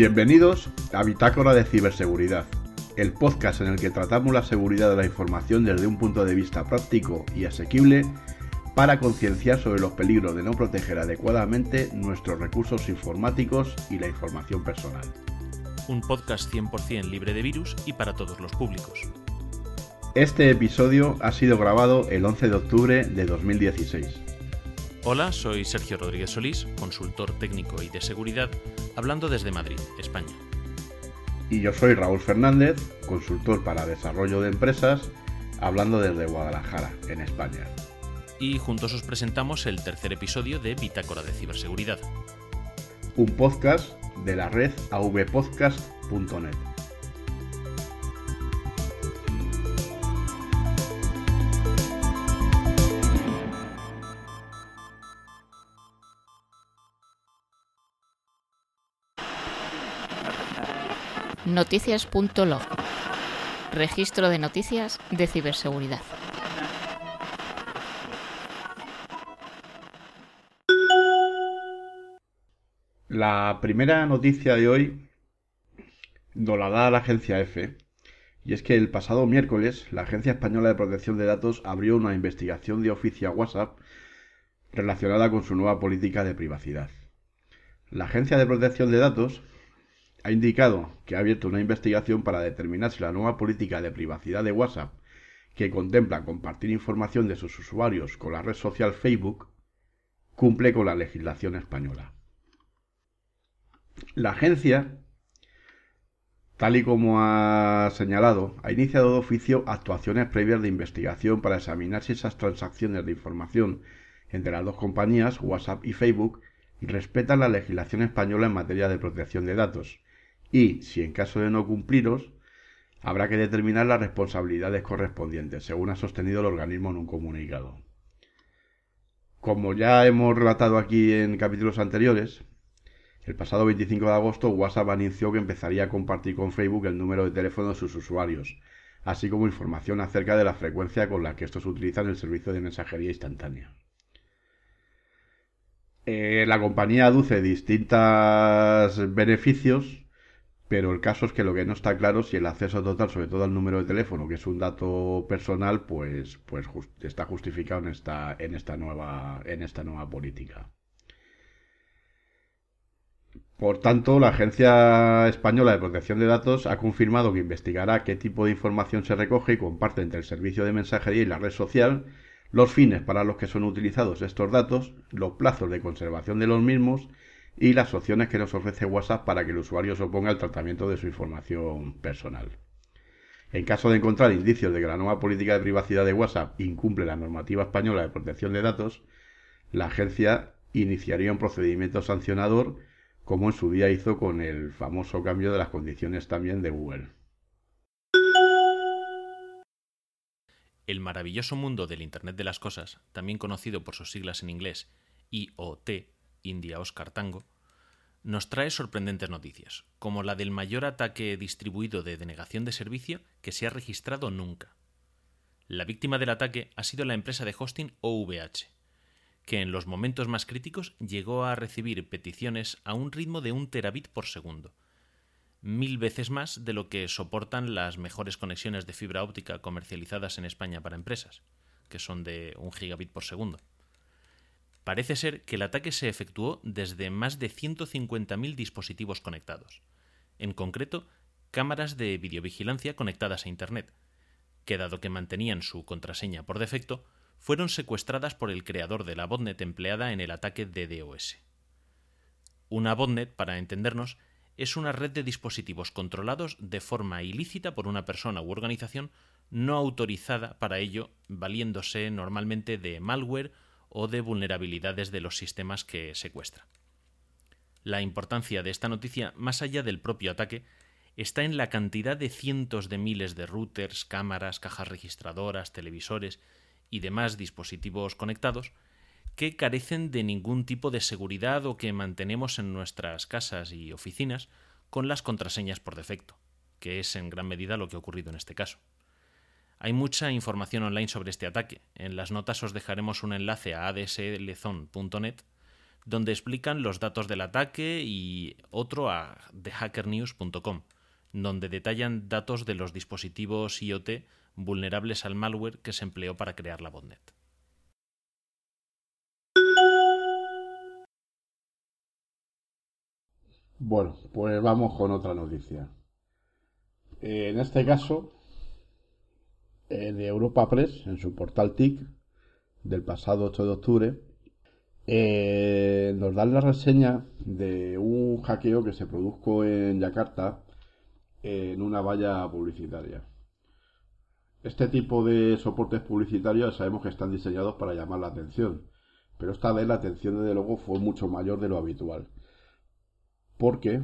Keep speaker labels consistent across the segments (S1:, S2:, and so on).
S1: Bienvenidos a Bitácora de Ciberseguridad, el podcast en el que tratamos la seguridad de la información desde un punto de vista práctico y asequible para concienciar sobre los peligros de no proteger adecuadamente nuestros recursos informáticos y la información personal.
S2: Un podcast 100% libre de virus y para todos los públicos.
S1: Este episodio ha sido grabado el 11 de octubre de 2016.
S2: Hola, soy Sergio Rodríguez Solís, consultor técnico y de seguridad, hablando desde Madrid, España.
S1: Y yo soy Raúl Fernández, consultor para desarrollo de empresas, hablando desde Guadalajara, en España
S2: y juntos os presentamos el tercer episodio de Bitácora de Ciberseguridad.
S1: Un podcast de la red avpodcast.net.
S3: Noticias.log Registro de noticias de ciberseguridad.
S1: La primera noticia de hoy nos la da la agencia EFE. Y es que el pasado miércoles la Agencia Española de Protección de Datos abrió una investigación de oficio a WhatsApp relacionada con su nueva política de privacidad. La Agencia de Protección de Datos ha indicado que ha abierto una investigación para determinar si la nueva política de privacidad de WhatsApp, que contempla compartir información de sus usuarios con la red social Facebook, cumple con la legislación española. La agencia, tal y como ha señalado, ha iniciado de oficio actuaciones previas de investigación para examinar si esas transacciones de información entre las dos compañías, WhatsApp y Facebook, respetan la legislación española en materia de protección de datos y, si en caso de no cumpliros, habrá que determinar las responsabilidades correspondientes, según ha sostenido el organismo en un comunicado. Como ya hemos relatado aquí en capítulos anteriores, el pasado 25 de agosto, WhatsApp anunció que empezaría a compartir con Facebook el número de teléfono de sus usuarios, así como información acerca de la frecuencia con la que estos utilizan el servicio de mensajería instantánea. Eh, la compañía aduce distintos beneficios, pero el caso es que lo que no está claro es si el acceso total, sobre todo al número de teléfono, que es un dato personal, pues, pues está justificado en esta, en esta nueva, en esta nueva política. Por tanto, la Agencia Española de Protección de Datos ha confirmado que investigará qué tipo de información se recoge y comparte entre el servicio de mensajería y la red social, los fines para los que son utilizados estos datos, los plazos de conservación de los mismos y las opciones que nos ofrece WhatsApp para que el usuario se oponga al tratamiento de su información personal. En caso de encontrar indicios de que la nueva política de privacidad de WhatsApp incumple la normativa española de protección de datos, la agencia iniciaría un procedimiento sancionador como en su día hizo con el famoso cambio de las condiciones también de Google.
S2: El maravilloso mundo del Internet de las Cosas, también conocido por sus siglas en inglés IoT, India Oscar Tango, nos trae sorprendentes noticias, como la del mayor ataque distribuido de denegación de servicio que se ha registrado nunca. La víctima del ataque ha sido la empresa de hosting OVH, que en los momentos más críticos llegó a recibir peticiones a un ritmo de un terabit por segundo, mil veces más de lo que soportan las mejores conexiones de fibra óptica comercializadas en España para empresas, que son de un gigabit por segundo. Parece ser que el ataque se efectuó desde más de 150.000 dispositivos conectados, en concreto cámaras de videovigilancia conectadas a Internet, que dado que mantenían su contraseña por defecto, fueron secuestradas por el creador de la botnet empleada en el ataque de DOS. Una botnet, para entendernos, es una red de dispositivos controlados de forma ilícita por una persona u organización no autorizada para ello, valiéndose normalmente de malware o de vulnerabilidades de los sistemas que secuestra. La importancia de esta noticia, más allá del propio ataque, está en la cantidad de cientos de miles de routers, cámaras, cajas registradoras, televisores y demás dispositivos conectados que carecen de ningún tipo de seguridad o que mantenemos en nuestras casas y oficinas con las contraseñas por defecto, que es en gran medida lo que ha ocurrido en este caso. Hay mucha información online sobre este ataque. En las notas os dejaremos un enlace a adslezon.net, donde explican los datos del ataque y otro a thehackernews.com, donde detallan datos de los dispositivos IoT vulnerables al malware que se empleó para crear la botnet.
S1: Bueno, pues vamos con otra noticia. En este caso, eh, de Europa Press, en su portal TIC, del pasado 8 de octubre, eh, nos dan la reseña de un hackeo que se produjo en Yakarta en una valla publicitaria. Este tipo de soportes publicitarios sabemos que están diseñados para llamar la atención, pero esta vez la atención desde luego fue mucho mayor de lo habitual porque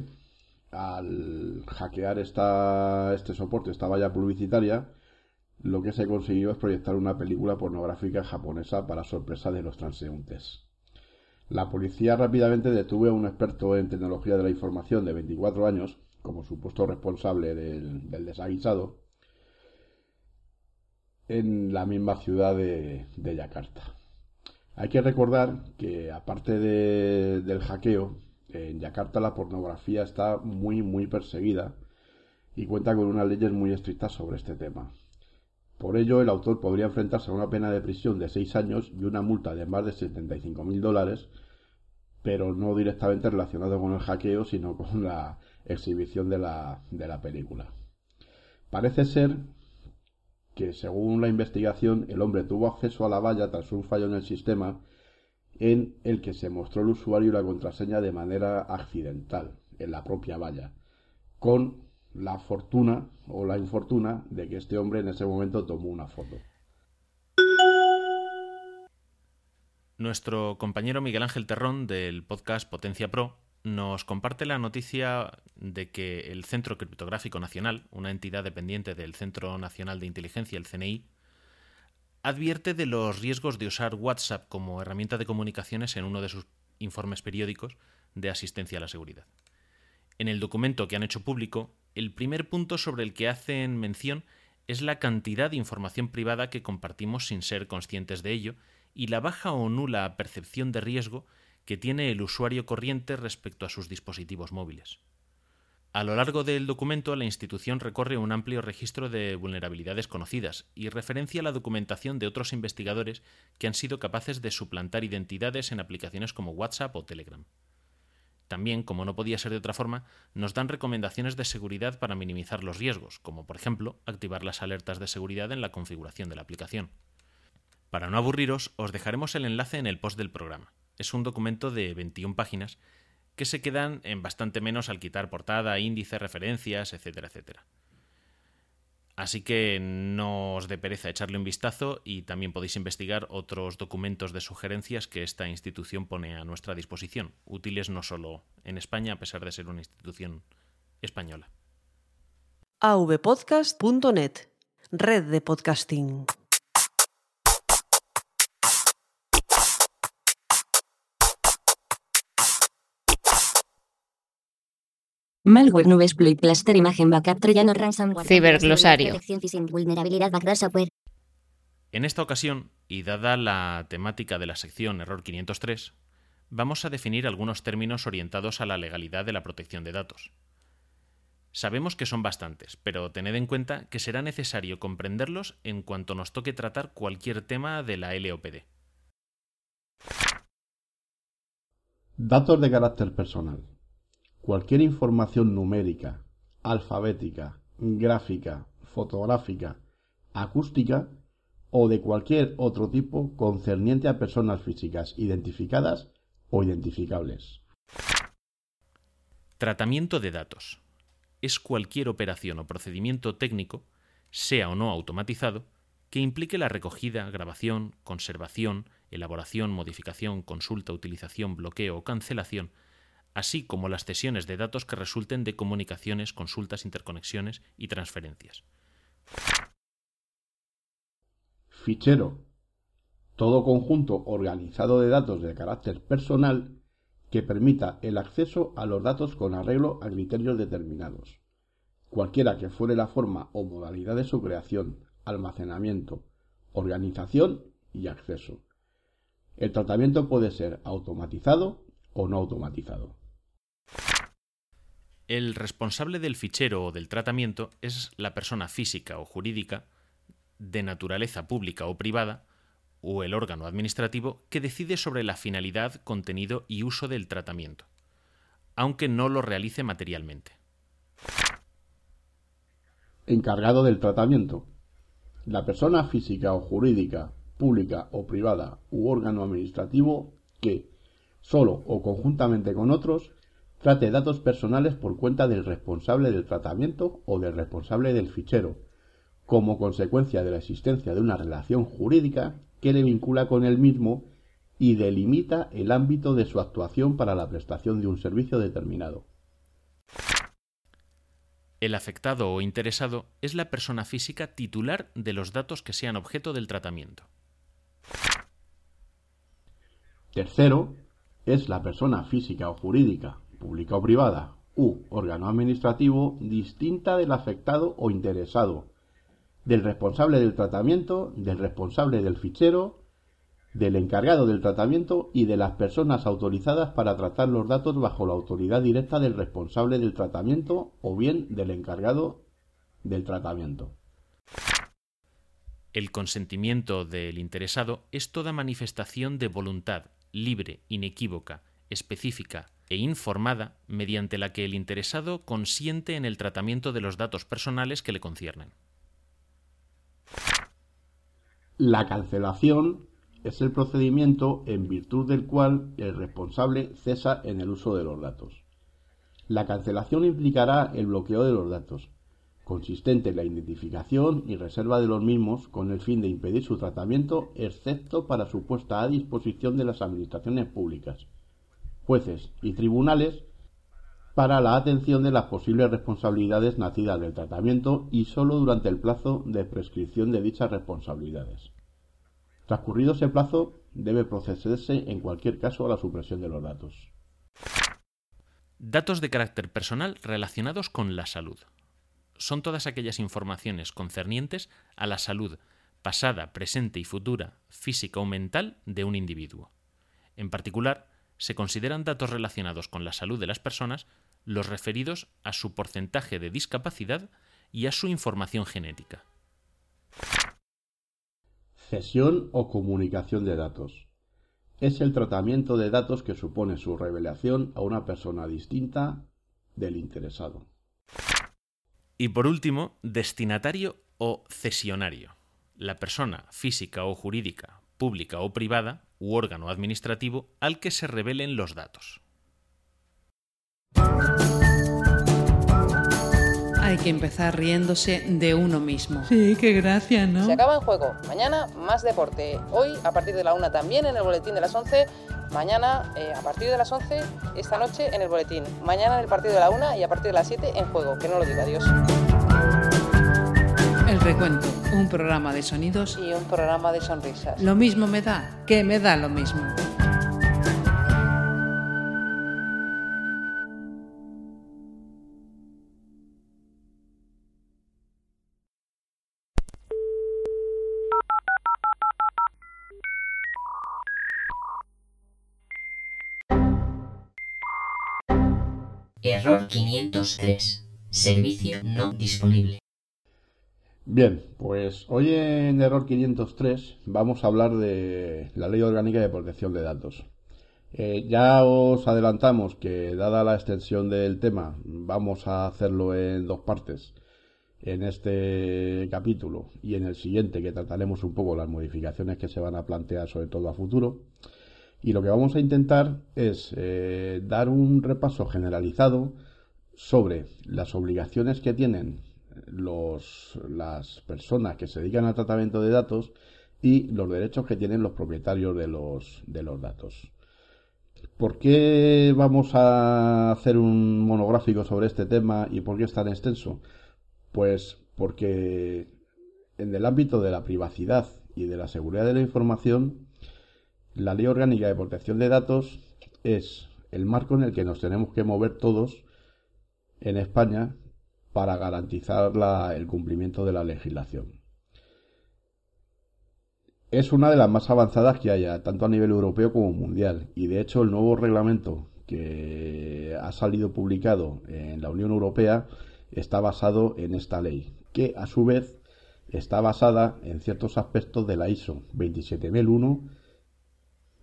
S1: al hackear esta, este soporte, esta valla publicitaria, lo que se consiguió es proyectar una película pornográfica japonesa para sorpresa de los transeúntes. La policía rápidamente detuvo a un experto en tecnología de la información de 24 años como supuesto responsable del, desaguisado en la misma ciudad de, Yakarta. Hay que recordar que aparte del hackeo, en Yakarta la pornografía está muy, muy perseguida y cuenta con unas leyes muy estrictas sobre este tema. Por ello, el autor podría enfrentarse a una pena de prisión de 6 años y una multa de más de 75 mil dólares, pero no directamente relacionado con el hackeo, sino con la exhibición de la, de la película. Parece ser que, según la investigación, el hombre tuvo acceso a la valla tras un fallo en el sistema en el que se mostró el usuario y la contraseña de manera accidental en la propia valla, con la fortuna o la infortuna de que este hombre en ese momento tomó una foto.
S2: Nuestro compañero Miguel Ángel Terrón del podcast Potencia Pro nos comparte la noticia de que el Centro Criptográfico Nacional, una entidad dependiente del Centro Nacional de Inteligencia, el CNI, advierte de los riesgos de usar WhatsApp como herramienta de comunicaciones en uno de sus informes periódicos de asistencia a la seguridad. En el documento que han hecho público, el primer punto sobre el que hacen mención es la cantidad de información privada que compartimos sin ser conscientes de ello y la baja o nula percepción de riesgo que tiene el usuario corriente respecto a sus dispositivos móviles. A lo largo del documento, la institución recorre un amplio registro de vulnerabilidades conocidas y referencia la documentación de otros investigadores que han sido capaces de suplantar identidades en aplicaciones como WhatsApp o Telegram. También, como no podía ser de otra forma, nos dan recomendaciones de seguridad para minimizar los riesgos, como por ejemplo activar las alertas de seguridad en la configuración de la aplicación. Para no aburriros, os dejaremos el enlace en el post del programa. Es un documento de 21 páginas que se quedan en bastante menos al quitar portada, índice, referencias, etcétera, etcétera. Así que no os dé pereza echarle un vistazo y también podéis investigar otros documentos de sugerencias que esta institución pone a nuestra disposición, útiles no solo en España, a pesar de ser una institución española.
S4: avpodcast.net Red de podcasting.
S3: Malware nube exploit cluster imagen backup troyano ransomware. Ciberglosario.
S2: vulnerabilidad software. En esta ocasión, y dada la temática de la sección Error 503, vamos a definir algunos términos orientados a la legalidad de la protección de datos. Sabemos que son bastantes, pero tened en cuenta que será necesario comprenderlos en cuanto nos toque tratar cualquier tema de la LOPD.
S1: Datos de carácter personal. Cualquier información numérica, alfabética, gráfica, fotográfica, acústica o de cualquier otro tipo concerniente a personas físicas identificadas o identificables.
S2: Tratamiento de datos. Es cualquier operación o procedimiento técnico, sea o no automatizado, que implique la recogida, grabación, conservación, elaboración, modificación, consulta, utilización, bloqueo o cancelación así como las cesiones de datos que resulten de comunicaciones, consultas, interconexiones y transferencias.
S1: Fichero. Todo conjunto organizado de datos de carácter personal que permita el acceso a los datos con arreglo a criterios determinados, cualquiera que fuere la forma o modalidad de su creación, almacenamiento, organización y acceso. El tratamiento puede ser automatizado o no automatizado.
S2: El responsable del fichero o del tratamiento es la persona física o jurídica, de naturaleza pública o privada, o el órgano administrativo que decide sobre la finalidad, contenido y uso del tratamiento, aunque no lo realice materialmente.
S1: Encargado del tratamiento. La persona física o jurídica, pública o privada u órgano administrativo que, solo o conjuntamente con otros, trate datos personales por cuenta del responsable del tratamiento o del responsable del fichero, como consecuencia de la existencia de una relación jurídica que le vincula con el mismo y delimita el ámbito de su actuación para la prestación de un servicio determinado.
S2: El afectado o interesado es la persona física titular de los datos que sean objeto del tratamiento.
S1: Tercero, es la persona física o jurídica, pública o privada, u órgano administrativo distinta del afectado o interesado, del responsable del tratamiento, del responsable del fichero, del encargado del tratamiento y de las personas autorizadas para tratar los datos bajo la autoridad directa del responsable del tratamiento o bien del encargado del tratamiento.
S2: El consentimiento del interesado es toda manifestación de voluntad libre, inequívoca, específica e informada mediante la que el interesado consiente en el tratamiento de los datos personales que le conciernen.
S1: La cancelación es el procedimiento en virtud del cual el responsable cesa en el uso de los datos. La cancelación implicará el bloqueo de los datos, consistente en la identificación y reserva de los mismos con el fin de impedir su tratamiento, excepto para su puesta a disposición de las administraciones públicas, jueces y tribunales para la atención de las posibles responsabilidades nacidas del tratamiento y sólo durante el plazo de prescripción de dichas responsabilidades. Transcurrido ese plazo, debe procederse en cualquier caso a la supresión de los datos.
S2: Datos de carácter personal relacionados con la salud. Son todas aquellas informaciones concernientes a la salud pasada, presente y futura, física o mental de un individuo. En particular, se consideran datos relacionados con la salud de las personas los referidos a su porcentaje de discapacidad y a su información genética.
S1: Cesión o comunicación de datos. Es el tratamiento de datos que supone su revelación a una persona distinta del interesado.
S2: Y por último, destinatario o cesionario. La persona física o jurídica, pública o privada, u órgano administrativo al que se revelen los datos.
S5: Hay que empezar riéndose de uno mismo.
S6: Sí, qué gracia, ¿no?
S7: Se acaba el juego. Mañana más deporte. Hoy a partir de la una también en el boletín de las 11. Mañana eh, a partir de las 11, esta noche en el boletín. Mañana en el partido de la una y a partir de las 7 en juego. Que no lo diga Dios.
S5: El recuento, un programa de sonidos
S7: Y un programa de sonrisas.
S5: Lo mismo me da, que me da lo mismo.
S3: Error 503. Servicio no disponible.
S1: Bien, pues hoy en Error 503 vamos a hablar de la Ley Orgánica de Protección de Datos. Eh, ya os adelantamos que dada la extensión del tema vamos a hacerlo en dos partes, en este capítulo y en el siguiente que trataremos un poco las modificaciones que se van a plantear sobre todo a futuro. Y lo que vamos a intentar es eh, dar un repaso generalizado sobre las obligaciones que tienen los, las personas que se dedican al tratamiento de datos y los derechos que tienen los propietarios de los, de los datos. ¿Por qué vamos a hacer un monográfico sobre este tema y por qué es tan extenso? Pues porque en el ámbito de la privacidad y de la seguridad de la información, la Ley Orgánica de Protección de Datos es el marco en el que nos tenemos que mover todos en España para garantizar el cumplimiento de la legislación. Es una de las más avanzadas que haya, tanto a nivel europeo como mundial. Y de hecho el nuevo reglamento que ha salido publicado en la Unión Europea está basado en esta ley, que a su vez está basada en ciertos aspectos de la ISO 27001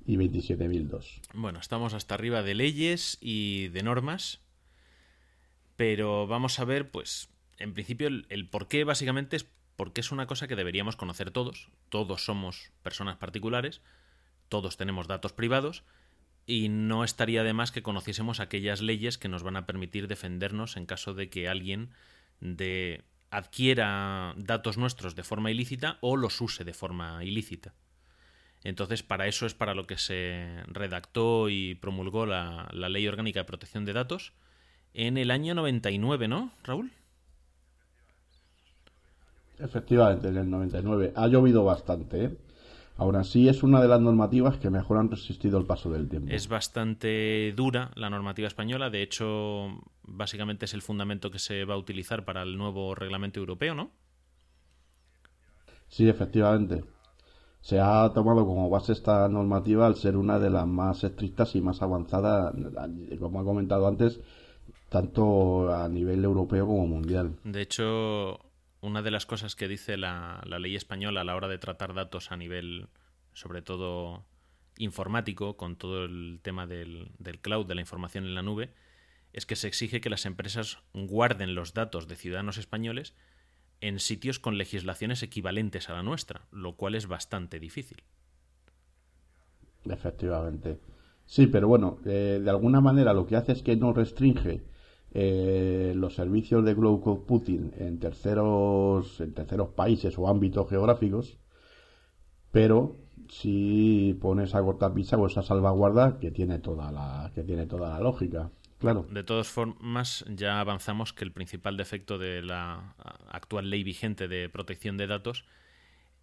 S1: y 27002.
S2: Bueno, estamos hasta arriba de leyes y de normas, pero vamos a ver, pues, en principio el, el por qué básicamente es porque es una cosa que deberíamos conocer todos. Todos somos personas particulares, todos tenemos datos privados y no estaría de más que conociésemos aquellas leyes que nos van a permitir defendernos en caso de que alguien de adquiera datos nuestros de forma ilícita o los use de forma ilícita. Entonces, para eso es para lo que se redactó y promulgó la, la Ley Orgánica de Protección de Datos en el año 99, ¿no, Raúl?
S1: Efectivamente, en el 99. Ha llovido bastante, ¿eh? Aún así, es una de las normativas que mejor han resistido el paso del tiempo.
S2: Es bastante dura la normativa española. De hecho, básicamente es el fundamento que se va a utilizar para el nuevo reglamento europeo, ¿no?
S1: Sí, efectivamente. Se ha tomado como base esta normativa al ser una de las más estrictas y más avanzadas, como ha comentado antes, tanto a nivel europeo como mundial.
S2: De hecho, una de las cosas que dice la, la, ley española a la hora de tratar datos a nivel, sobre todo informático, con todo el tema del, del, cloud, de la información en la nube, es que se exige que las empresas guarden los datos de ciudadanos españoles en sitios con legislaciones equivalentes a la nuestra, lo cual es bastante difícil.
S1: Efectivamente. Sí, pero bueno, eh, de alguna manera lo que hace es que no restringe eh, los servicios de cloud computing en terceros, en terceros países o ámbitos geográficos, pero si pones a cortar pizza o esa salvaguarda que tiene toda la, que tiene toda la lógica.
S2: De todas formas, ya avanzamos que el principal defecto de la actual ley vigente de protección de datos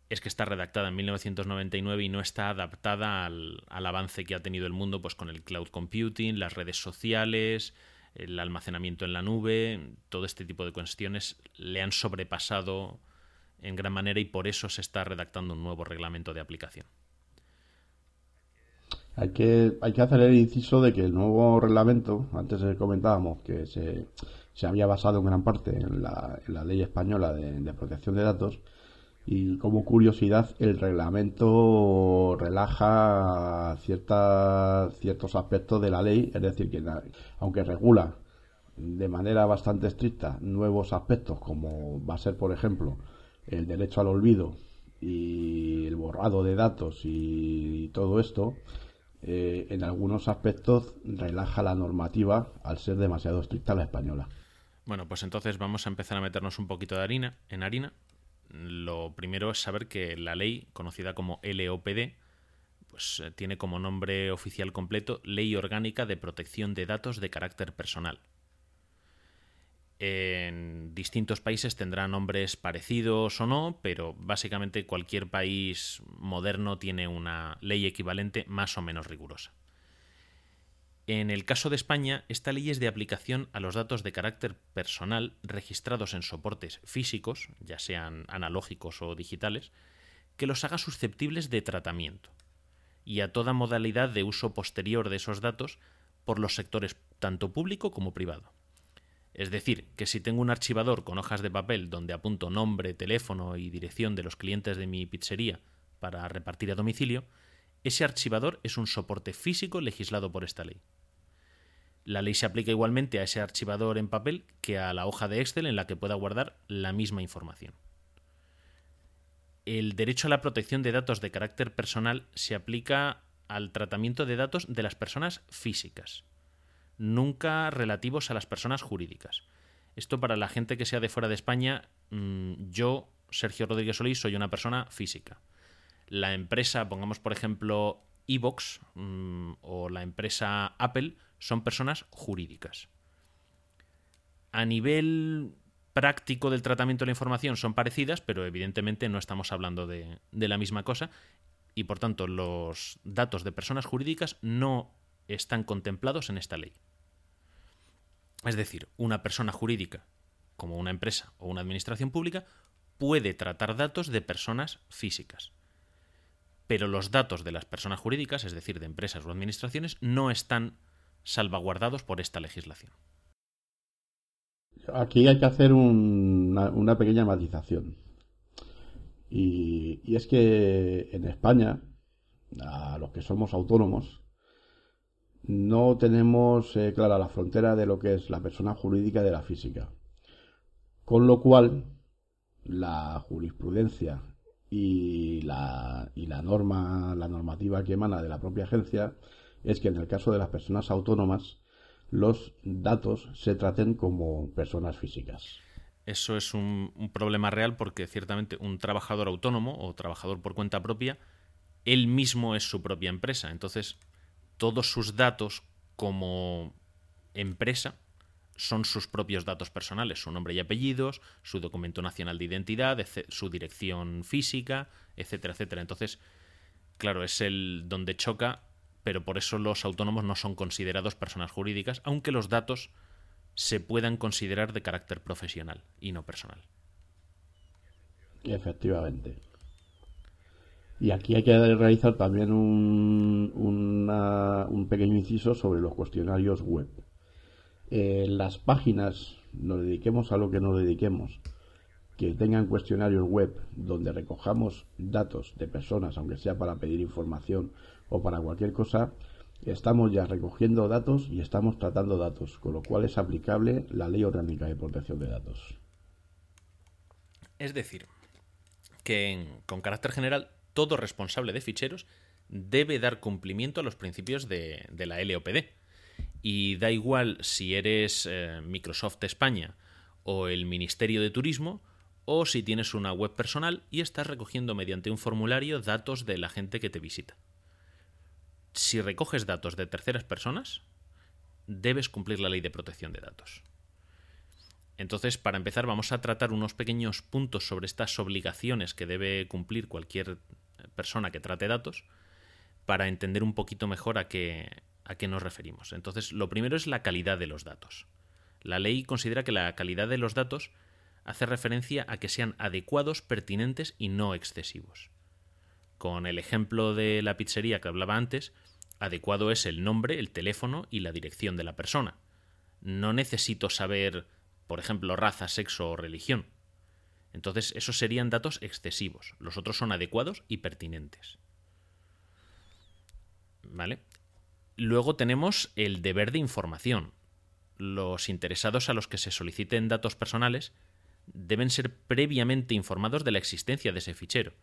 S2: es que está redactada en 1999 y no está adaptada al, al avance que ha tenido el mundo pues, con el cloud computing, las redes sociales, el almacenamiento en la nube, todo este tipo de cuestiones le han sobrepasado en gran manera y por eso se está redactando un nuevo reglamento de aplicación.
S1: Hay que, hay que hacer el inciso de que el nuevo reglamento, antes comentábamos que se, se había basado en gran parte en la, en la ley española de, protección de datos, y como curiosidad, el reglamento relaja ciertas, ciertos aspectos de la ley, es decir, que aunque regula de manera bastante estricta nuevos aspectos, como va a ser, por ejemplo, el derecho al olvido y el borrado de datos y todo esto, eh, en algunos aspectos relaja la normativa al ser demasiado estricta la española.
S2: Bueno, pues entonces vamos a empezar a meternos un poquito de harina, en harina. Lo primero es saber que la ley, conocida como LOPD, pues eh, tiene como nombre oficial completo Ley Orgánica de Protección de Datos de Carácter Personal. En distintos países tendrá nombres parecidos o no, pero básicamente cualquier país moderno tiene una ley equivalente más o menos rigurosa. En el caso de España, esta ley es de aplicación a los datos de carácter personal registrados en soportes físicos, ya sean analógicos o digitales, que los haga susceptibles de tratamiento, y a toda modalidad de uso posterior de esos datos por los sectores tanto público como privado. Es decir, que si tengo un archivador con hojas de papel donde apunto nombre, teléfono y dirección de los clientes de mi pizzería para repartir a domicilio, ese archivador es un soporte físico legislado por esta ley. La ley se aplica igualmente a ese archivador en papel que a la hoja de Excel en la que pueda guardar la misma información. El derecho a la protección de datos de carácter personal se aplica al tratamiento de datos de las personas físicas, nunca relativos a las personas jurídicas. Esto para la gente que sea de fuera de España, mmm, yo, Sergio Rodríguez Solís, soy una persona física. La empresa, pongamos por ejemplo Evox mmm, o la empresa Apple, son personas jurídicas. A nivel práctico del tratamiento de la información son parecidas, pero evidentemente no estamos hablando de, de, la misma cosa y por tanto los datos de personas jurídicas no están contemplados en esta ley. Es decir, una persona jurídica, como una empresa o una administración pública, puede tratar datos de personas físicas. pero los datos de las personas jurídicas, es decir, de empresas o administraciones, no están salvaguardados por esta legislación.
S1: Aquí hay que hacer una, pequeña matización. Y, es que en España, a los que somos autónomos, no tenemos eh, clara la frontera de lo que es la persona jurídica de la física. Con lo cual, la jurisprudencia y la, y la norma, la normativa que emana de la propia agencia es que en el caso de las personas autónomas, los datos se traten como personas físicas.
S2: Eso es un, un, problema real porque ciertamente un trabajador autónomo o trabajador por cuenta propia, él mismo es su propia empresa. Entonces, todos sus datos como empresa son sus propios datos personales, su nombre y apellidos, su documento nacional de identidad, su dirección física, etcétera, etcétera. Entonces, claro, es el donde choca pero por eso los autónomos no son considerados personas jurídicas, aunque los datos se puedan considerar de carácter profesional y no personal.
S1: Efectivamente. Y aquí hay que realizar también un, un pequeño inciso sobre los cuestionarios web. En las páginas, nos dediquemos a lo que nos dediquemos, que tengan cuestionarios web donde recojamos datos de personas, aunque sea para pedir información o para cualquier cosa, estamos ya recogiendo datos y estamos tratando datos, con lo cual es aplicable la Ley Orgánica de Protección de Datos.
S2: Es decir, que con carácter general, todo responsable de ficheros debe dar cumplimiento a los principios de, la LOPD. Y da igual si eres eh, Microsoft España o el Ministerio de Turismo, o si tienes una web personal y estás recogiendo mediante un formulario datos de la gente que te visita si recoges datos de terceras personas, debes cumplir la ley de protección de datos. Entonces, para empezar, vamos a tratar unos pequeños puntos sobre estas obligaciones que debe cumplir cualquier persona que trate datos para entender un poquito mejor a qué, a qué nos referimos. Entonces, lo primero es la calidad de los datos. La ley considera que la calidad de los datos hace referencia a que sean adecuados, pertinentes y no excesivos. Con el ejemplo de la pizzería que hablaba antes, adecuado es el nombre, el teléfono y la dirección de la persona. No necesito saber, por ejemplo, raza, sexo o religión. Entonces, esos serían datos excesivos. Los otros son adecuados y pertinentes. ¿Vale? Luego tenemos el deber de información. Los interesados a los que se soliciten datos personales deben ser previamente informados de la existencia de ese fichero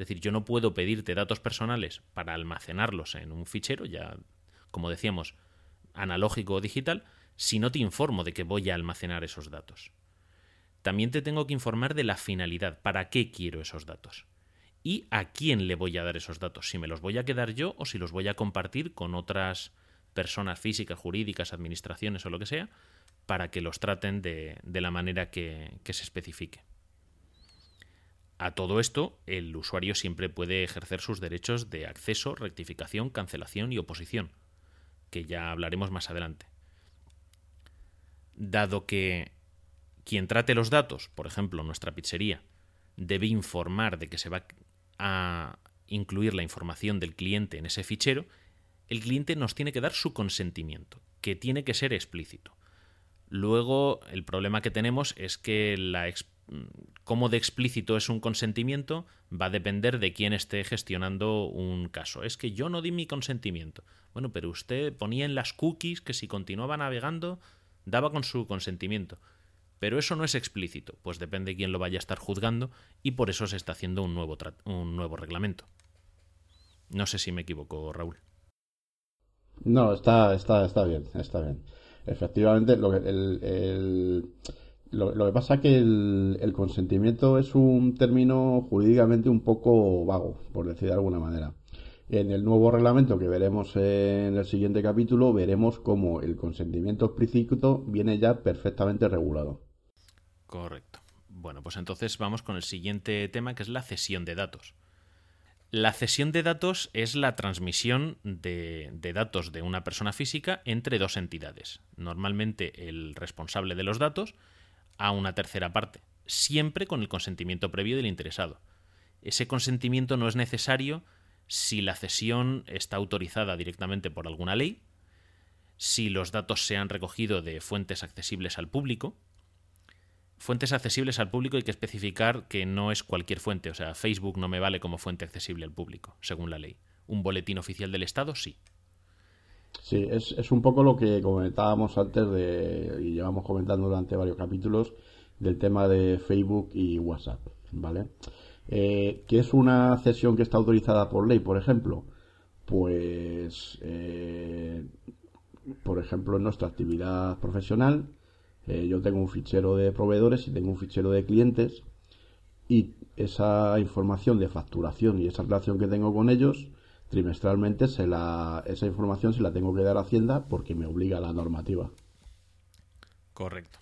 S2: es decir, yo no puedo pedirte datos personales para almacenarlos en un fichero, ya como decíamos, analógico o digital, si no te informo de que voy a almacenar esos datos. También te tengo que informar de la finalidad, para qué quiero esos datos. Y a quién le voy a dar esos datos, si me los voy a quedar yo o si los voy a compartir con otras personas físicas, jurídicas, administraciones o lo que sea, para que los traten de, la manera que se especifique. A todo esto, el usuario siempre puede ejercer sus derechos de acceso, rectificación, cancelación y oposición, que ya hablaremos más adelante. Dado que quien trate los datos, por ejemplo nuestra pizzería, debe informar de que se va a incluir la información del cliente en ese fichero, el cliente nos tiene que dar su consentimiento, que tiene que ser explícito. Luego, el problema que tenemos es que la, cómo de explícito es un consentimiento va a depender de quién esté gestionando un caso. Es que yo no di mi consentimiento. Bueno, pero usted ponía en las cookies que si continuaba navegando daba con su consentimiento. Pero eso no es explícito, pues depende de quién lo vaya a estar juzgando y por eso se está haciendo un nuevo, un nuevo reglamento. No sé si me equivoco, Raúl.
S1: No, está, está, está bien, está bien. Efectivamente, lo el lo, que pasa es que el, consentimiento es un término jurídicamente un poco vago, por decir de alguna manera. En el nuevo reglamento que veremos en el siguiente capítulo, veremos cómo el consentimiento explícito viene ya perfectamente regulado.
S2: Correcto. Bueno, pues entonces vamos con el siguiente tema, que es la cesión de datos. La cesión de datos es la transmisión de, datos de una persona física entre dos entidades. Normalmente el responsable de los datos a una tercera parte, siempre con el consentimiento previo del interesado. Ese consentimiento no es necesario si la cesión está autorizada directamente por alguna ley, si los datos se han recogido de fuentes accesibles al público. Fuentes accesibles al público hay que especificar que no es cualquier fuente, o sea, Facebook no me vale como fuente accesible al público, según la ley. Un boletín oficial del Estado, sí.
S1: Sí, es, es un poco lo que comentábamos antes de, y llevamos comentando durante varios capítulos del tema de Facebook y WhatsApp, ¿vale? Eh, ¿Qué es una cesión que está autorizada por ley, por ejemplo? Pues, eh, por ejemplo, en nuestra actividad profesional, eh, yo tengo un fichero de proveedores y tengo un fichero de clientes y esa información de facturación y esa relación que tengo con ellos, trimestralmente esa información se la tengo que dar a Hacienda porque me obliga la normativa.
S2: Correcto.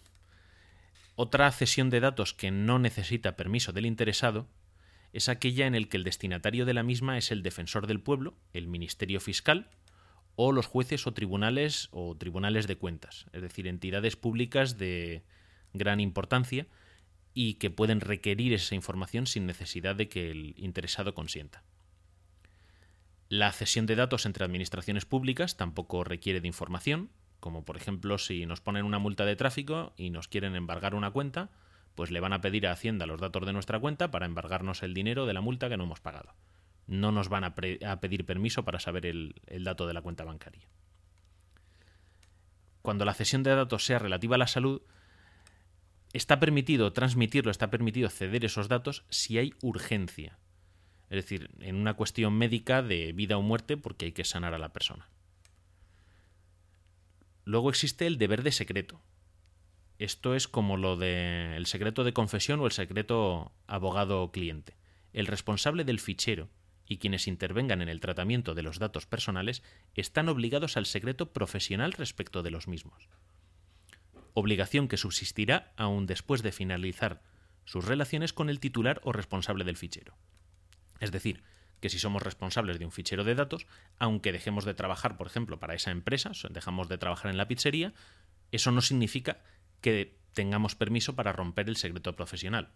S2: Otra cesión de datos que no necesita permiso del interesado es aquella en el que el destinatario de la misma es el defensor del pueblo, el Ministerio Fiscal o los jueces o tribunales o tribunales de cuentas, es decir, entidades públicas de gran importancia y que pueden requerir esa información sin necesidad de que el interesado consienta. La cesión de datos entre administraciones públicas tampoco requiere de información, como por ejemplo si nos ponen una multa de tráfico y nos quieren embargar una cuenta, pues le van a pedir a Hacienda los datos de nuestra cuenta para embargarnos el dinero de la multa que no hemos pagado. No nos van a, pedir permiso para saber el, dato de la cuenta bancaria. Cuando la cesión de datos sea relativa a la salud, está permitido transmitirlo, está permitido ceder esos datos si hay urgencia. Es decir, en una cuestión médica de vida o muerte porque hay que sanar a la persona. Luego existe el deber de secreto, esto es como lo del secreto de confesión o el secreto abogado-cliente. El responsable del fichero y quienes intervengan en el tratamiento de los datos personales están obligados al secreto profesional respecto de los mismos. Obligación que subsistirá aún después de finalizar sus relaciones con el titular o responsable del fichero. Es decir, que si somos responsables de un fichero de datos, aunque dejemos de trabajar, por ejemplo, para esa empresa, dejamos de trabajar en la pizzería, eso no significa que tengamos permiso para romper el secreto profesional.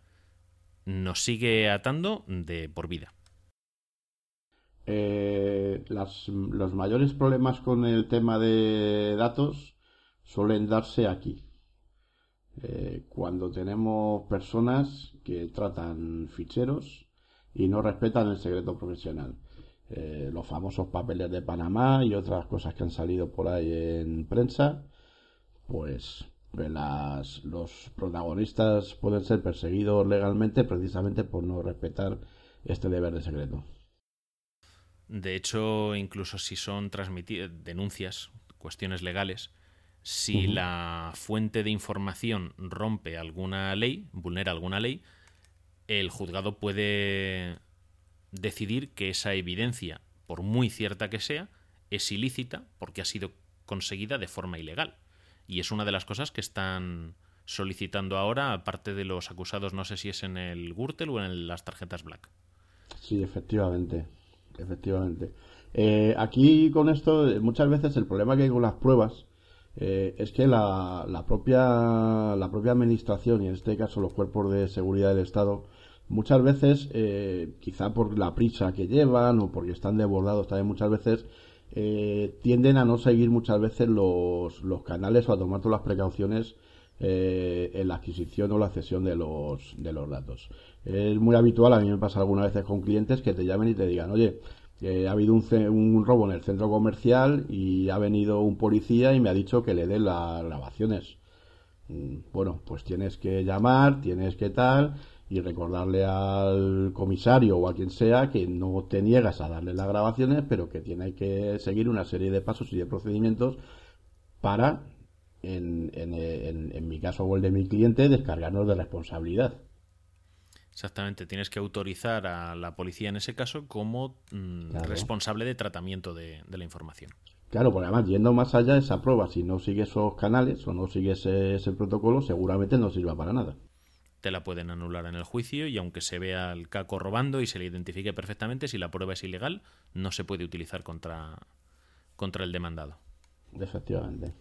S2: Nos sigue atando de por vida.
S1: Eh, los mayores problemas con el tema de datos suelen darse aquí. Eh, cuando tenemos personas que tratan ficheros y no respetan el secreto profesional. Eh, los famosos papeles de Panamá y otras cosas que han salido por ahí en prensa, pues las, los protagonistas pueden ser perseguidos legalmente precisamente por no respetar este deber de secreto.
S2: De hecho, incluso si son denuncias, cuestiones legales, si la fuente de información rompe alguna ley, vulnera alguna ley, el juzgado puede decidir que esa evidencia, por muy cierta que sea, es ilícita porque ha sido conseguida de forma ilegal. Y es una de las cosas que están solicitando ahora, aparte de los acusados, no sé si es en el Gürtel o en las tarjetas Black.
S1: Sí, efectivamente. Efectivamente. Eh, aquí con esto, muchas veces el problema que hay con las pruebas eh, es que la, la, propia, la propia administración, y en este caso los cuerpos de seguridad del Estado, muchas veces, eh, quizá por la prisa que llevan o porque están desbordados también muchas veces, eh, tienden a no seguir muchas veces los, los canales o a tomar todas las precauciones en la adquisición o la cesión de los, de los datos. Es muy habitual, a mí me pasa algunas veces con clientes que te llamen y te digan, oye, ha habido un, un, robo en el centro comercial y ha venido un policía y me ha dicho que le dé las grabaciones. Mm, bueno, pues tienes que llamar, tienes que tal, y recordarle al comisario o a quien sea que no te niegas a darle las grabaciones, pero que tiene que seguir una serie de pasos y de procedimientos para, en, en, mi caso o el de mi cliente, descargarnos de responsabilidad.
S2: Exactamente, tienes que autorizar a la policía en ese caso como mm, responsable de tratamiento de, de, la información.
S1: Claro, porque además, yendo más allá, esa prueba, si no sigues esos canales o no sigues ese protocolo, seguramente no sirva para nada
S2: te la pueden anular en el juicio y aunque se vea el caco robando y se le identifique perfectamente, si la prueba es ilegal, no se puede utilizar contra, contra el demandado.
S1: Efectivamente.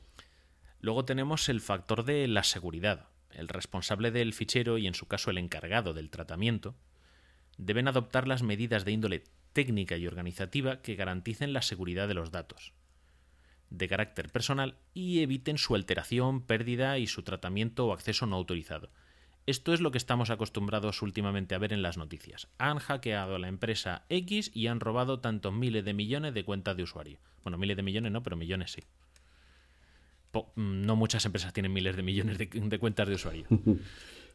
S2: Luego tenemos el factor de la seguridad. El responsable del fichero y en su caso el encargado del tratamiento deben adoptar las medidas de índole técnica y organizativa que garanticen la seguridad de los datos de carácter personal y eviten su alteración, pérdida y su tratamiento o acceso no autorizado. Esto es lo que estamos acostumbrados últimamente a ver en las noticias. Han hackeado a la empresa X y han robado tantos miles de millones de cuentas de usuario. Bueno, miles de millones no, pero millones sí. Mm, no muchas empresas tienen miles de millones de, de cuentas de usuario.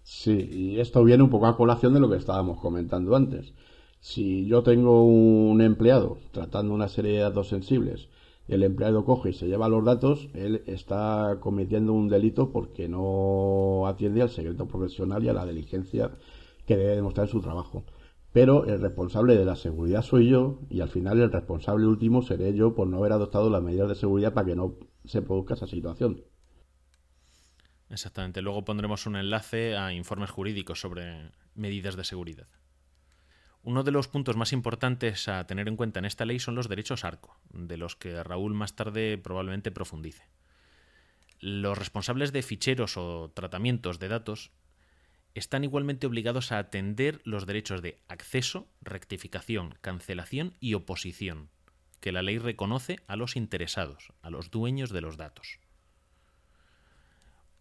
S1: Sí, y esto viene un poco a colación de lo que estábamos comentando antes. Si yo tengo un empleado tratando una serie de datos sensibles el empleado coge y se lleva los datos, él está cometiendo un delito porque no atiende al secreto profesional y a la diligencia que debe demostrar su trabajo. Pero el responsable de la seguridad soy yo y al final el responsable último seré yo por no haber adoptado las medidas de seguridad para que no se produzca esa situación.
S2: Exactamente. Luego pondremos un enlace a informes jurídicos sobre medidas de seguridad. Uno de los puntos más importantes a tener en cuenta en esta ley son los derechos ARCO, de los que Raúl más tarde probablemente profundice. Los responsables de ficheros o tratamientos de datos están igualmente obligados a atender los derechos de acceso, rectificación, cancelación y oposición, que la ley reconoce a los interesados, a los dueños de los datos.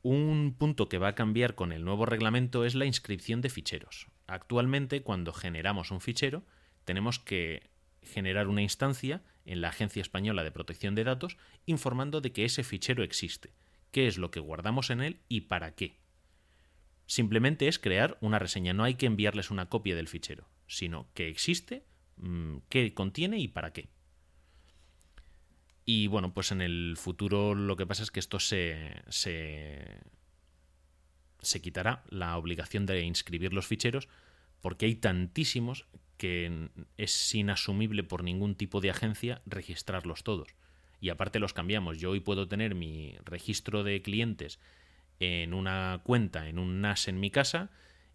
S2: Un punto que va a cambiar con el nuevo reglamento es la inscripción de ficheros. Actualmente, cuando generamos un fichero, tenemos que generar una instancia en la Agencia Española de Protección de Datos informando de que ese fichero existe, qué es lo que guardamos en él y para qué. Simplemente es crear una reseña, no hay que enviarles una copia del fichero, sino que existe, mm, qué contiene y para qué. Y bueno, pues en el futuro lo que pasa es que esto se, se, se quitará la obligación de inscribir los ficheros porque hay tantísimos que es inasumible por ningún tipo de agencia registrarlos todos. Y aparte los cambiamos. Yo hoy puedo tener mi registro de clientes en una cuenta, en un NAS en mi casa,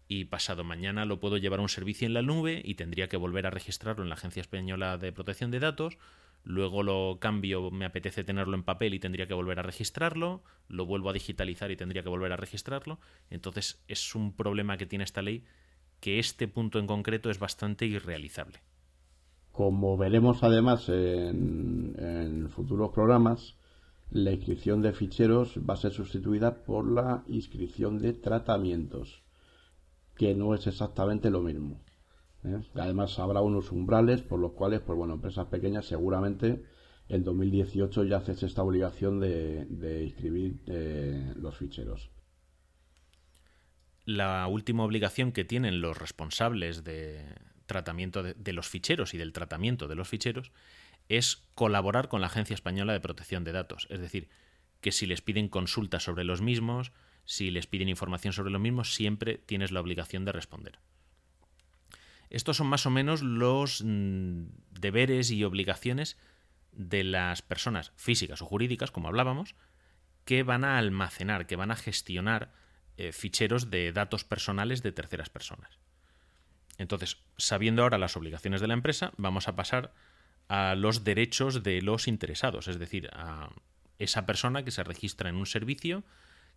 S2: y pasado mañana lo puedo llevar a un servicio en la nube y tendría que volver a registrarlo en la Agencia Española de Protección de Datos luego lo cambio, me apetece tenerlo en papel y tendría que volver a registrarlo, lo vuelvo a digitalizar y tendría que volver a registrarlo. Entonces es un problema que tiene esta ley que este punto en concreto es bastante irrealizable.
S1: Como veremos además en, futuros programas, la inscripción de ficheros va a ser sustituida por la inscripción de tratamientos, que no es exactamente lo mismo. ¿Eh? Además habrá unos umbrales por los cuales, pues bueno, empresas pequeñas seguramente en 2018 ya haces esta obligación de, inscribir eh, los ficheros.
S2: La última obligación que tienen los responsables de tratamiento de, los ficheros y del tratamiento de los ficheros es colaborar con la Agencia Española de Protección de Datos. Es decir, que si les piden consultas sobre los mismos, si les piden información sobre los mismos, siempre tienes la obligación de responder. Estos son más o menos los mm, deberes y obligaciones de las personas físicas o jurídicas, como hablábamos, que van a almacenar, que van a gestionar eh, ficheros de datos personales de terceras personas. Entonces, sabiendo ahora las obligaciones de la empresa, vamos a pasar a los derechos de los interesados, es decir, a esa persona que se registra en un servicio,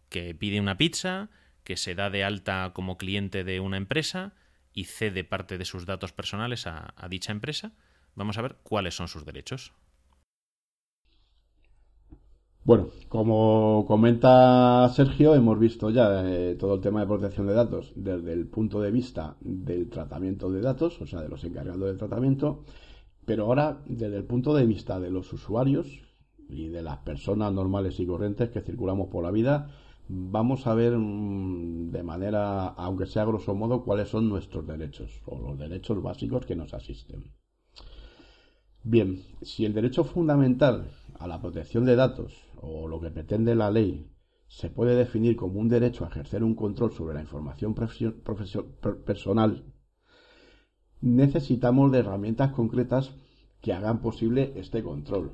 S2: que pide una pizza, que se da de alta como cliente de una empresa, y cede parte de sus datos personales a, dicha empresa, vamos a ver cuáles son sus derechos.
S1: Bueno, como comenta Sergio, hemos visto ya eh, todo el tema de protección de datos desde el punto de vista del tratamiento de datos, o sea, de los encargados del tratamiento, pero ahora desde el punto de vista de los usuarios y de las personas normales y corrientes que circulamos por la vida, vamos a ver mm, de manera, aunque sea grosso modo, cuáles son nuestros derechos o los derechos básicos que nos asisten. Bien, si el derecho fundamental a la protección de datos o lo que pretende la ley se puede definir como un derecho a ejercer un control sobre la información personal, necesitamos de herramientas concretas que hagan posible este control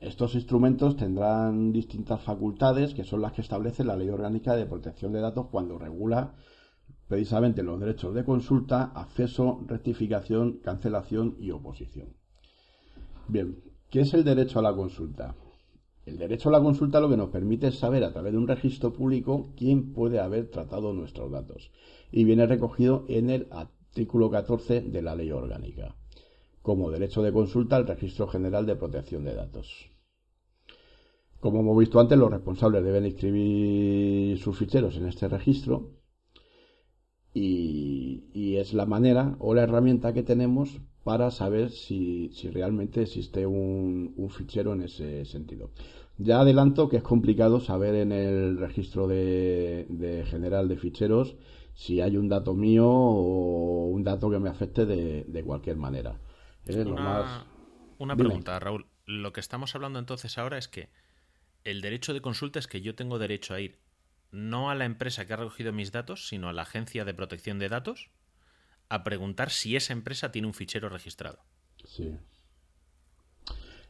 S1: estos instrumentos tendrán distintas facultades que son las que establece la Ley Orgánica de Protección de Datos cuando regula precisamente los derechos de consulta, acceso, rectificación, cancelación y oposición. Bien, ¿qué es el derecho a la consulta? El derecho a la consulta lo que nos permite es saber a través de un registro público quién puede haber tratado nuestros datos y viene recogido en el artículo 14 de la Ley Orgánica. Como derecho de consulta al Registro General de Protección de Datos. Como hemos visto antes, los responsables deben inscribir sus ficheros en este registro y, es la manera o la herramienta que tenemos para saber si, realmente existe un, fichero en ese sentido. Ya adelanto que es complicado saber en el registro general de ficheros si hay un dato mío o un dato que me afecte de, cualquier manera.
S2: Una, una pregunta, Raúl. Lo que estamos hablando entonces ahora es que el derecho de consulta es que yo tengo derecho a ir no a la empresa que ha recogido mis datos, sino a la agencia de protección de datos a preguntar si esa empresa tiene un fichero registrado.
S1: Sí.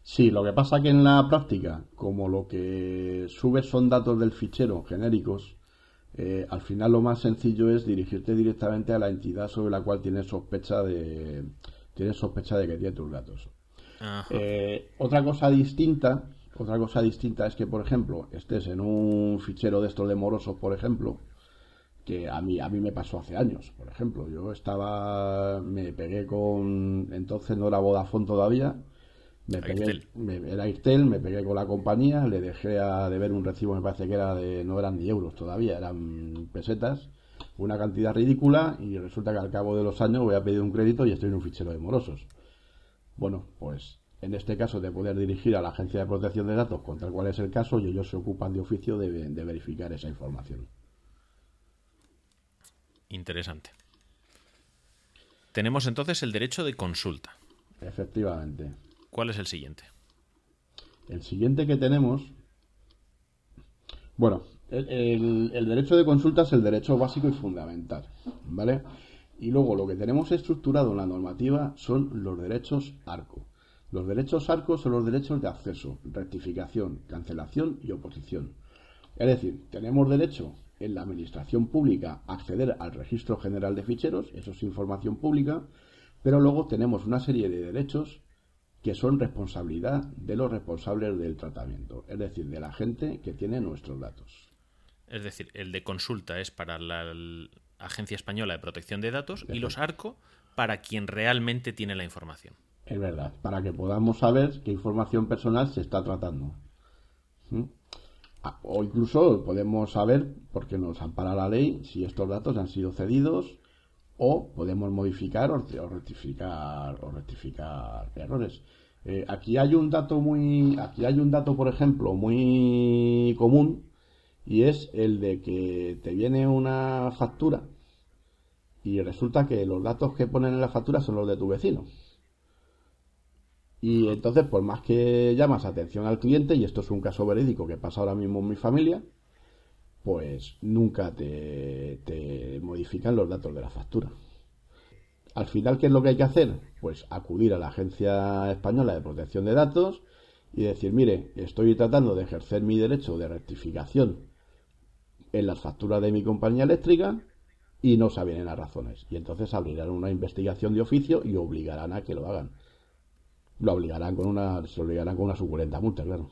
S1: Sí, lo que pasa que en la práctica, como lo que subes son datos del fichero genéricos, eh, al final lo más sencillo es dirigirte directamente a la entidad sobre la cual tienes sospecha de tienes sospecha de que tiene tus datos. Eh, otra cosa distinta otra cosa distinta es que, por ejemplo, estés en un fichero de estos de morosos, por ejemplo, que a mí, a mí me pasó hace años, por ejemplo. Yo estaba, me pegué con, entonces no era Vodafone todavía, me pegué, era Irtel, me pegué con la compañía, le dejé a ver un recibo, me parece que era de, no eran ni euros todavía, eran pesetas, una cantidad ridícula y resulta que al cabo de los años voy a pedir un crédito y estoy en un fichero de morosos. Bueno, pues en este caso de poder dirigir a la Agencia de Protección de Datos contra cuál es el caso y ellos se ocupan de oficio de, verificar esa información.
S2: Interesante. Tenemos entonces el derecho de consulta.
S1: Efectivamente.
S2: ¿Cuál es el siguiente?
S1: El siguiente que tenemos. Bueno, el, el, derecho de consulta es el derecho básico y fundamental. ¿Vale? Y luego lo que tenemos estructurado en la normativa son los derechos ARCO. Los derechos arcos son los derechos de acceso, rectificación, cancelación y oposición. Es decir, tenemos derecho en la administración pública a acceder al registro general de ficheros, eso es información pública, pero luego tenemos una serie de derechos que son responsabilidad de los responsables del tratamiento, es decir, de la gente que tiene nuestros datos.
S2: Es decir, el de consulta es para la Agencia Española de Protección de Datos y los ARCO para quien realmente tiene la información.
S1: Es verdad, para que podamos saber qué información personal se está tratando. ¿Mm? Ah, o incluso podemos saber, porque nos ampara la ley, si estos datos han sido cedidos o podemos modificar o, rectificar o rectificar errores. Eh, aquí hay un dato muy, aquí hay un dato, por ejemplo, muy común y es el de que te viene una factura y resulta que los datos que ponen en la factura son los de tu vecino. Y entonces, por más que llamas atención al cliente, y esto es un caso verídico que pasa ahora mismo en mi familia, pues nunca te, modifican los datos de la factura. Al final, ¿qué es lo que hay que hacer? Pues acudir a la Agencia Española de Protección de Datos y decir, mire, estoy tratando de ejercer mi derecho de rectificación en las facturas de mi compañía eléctrica y no saben las razones. Y entonces abrirán una investigación de oficio y obligarán a que lo hagan lo obligarán con una, se obligarán con una suculenta multa, claro.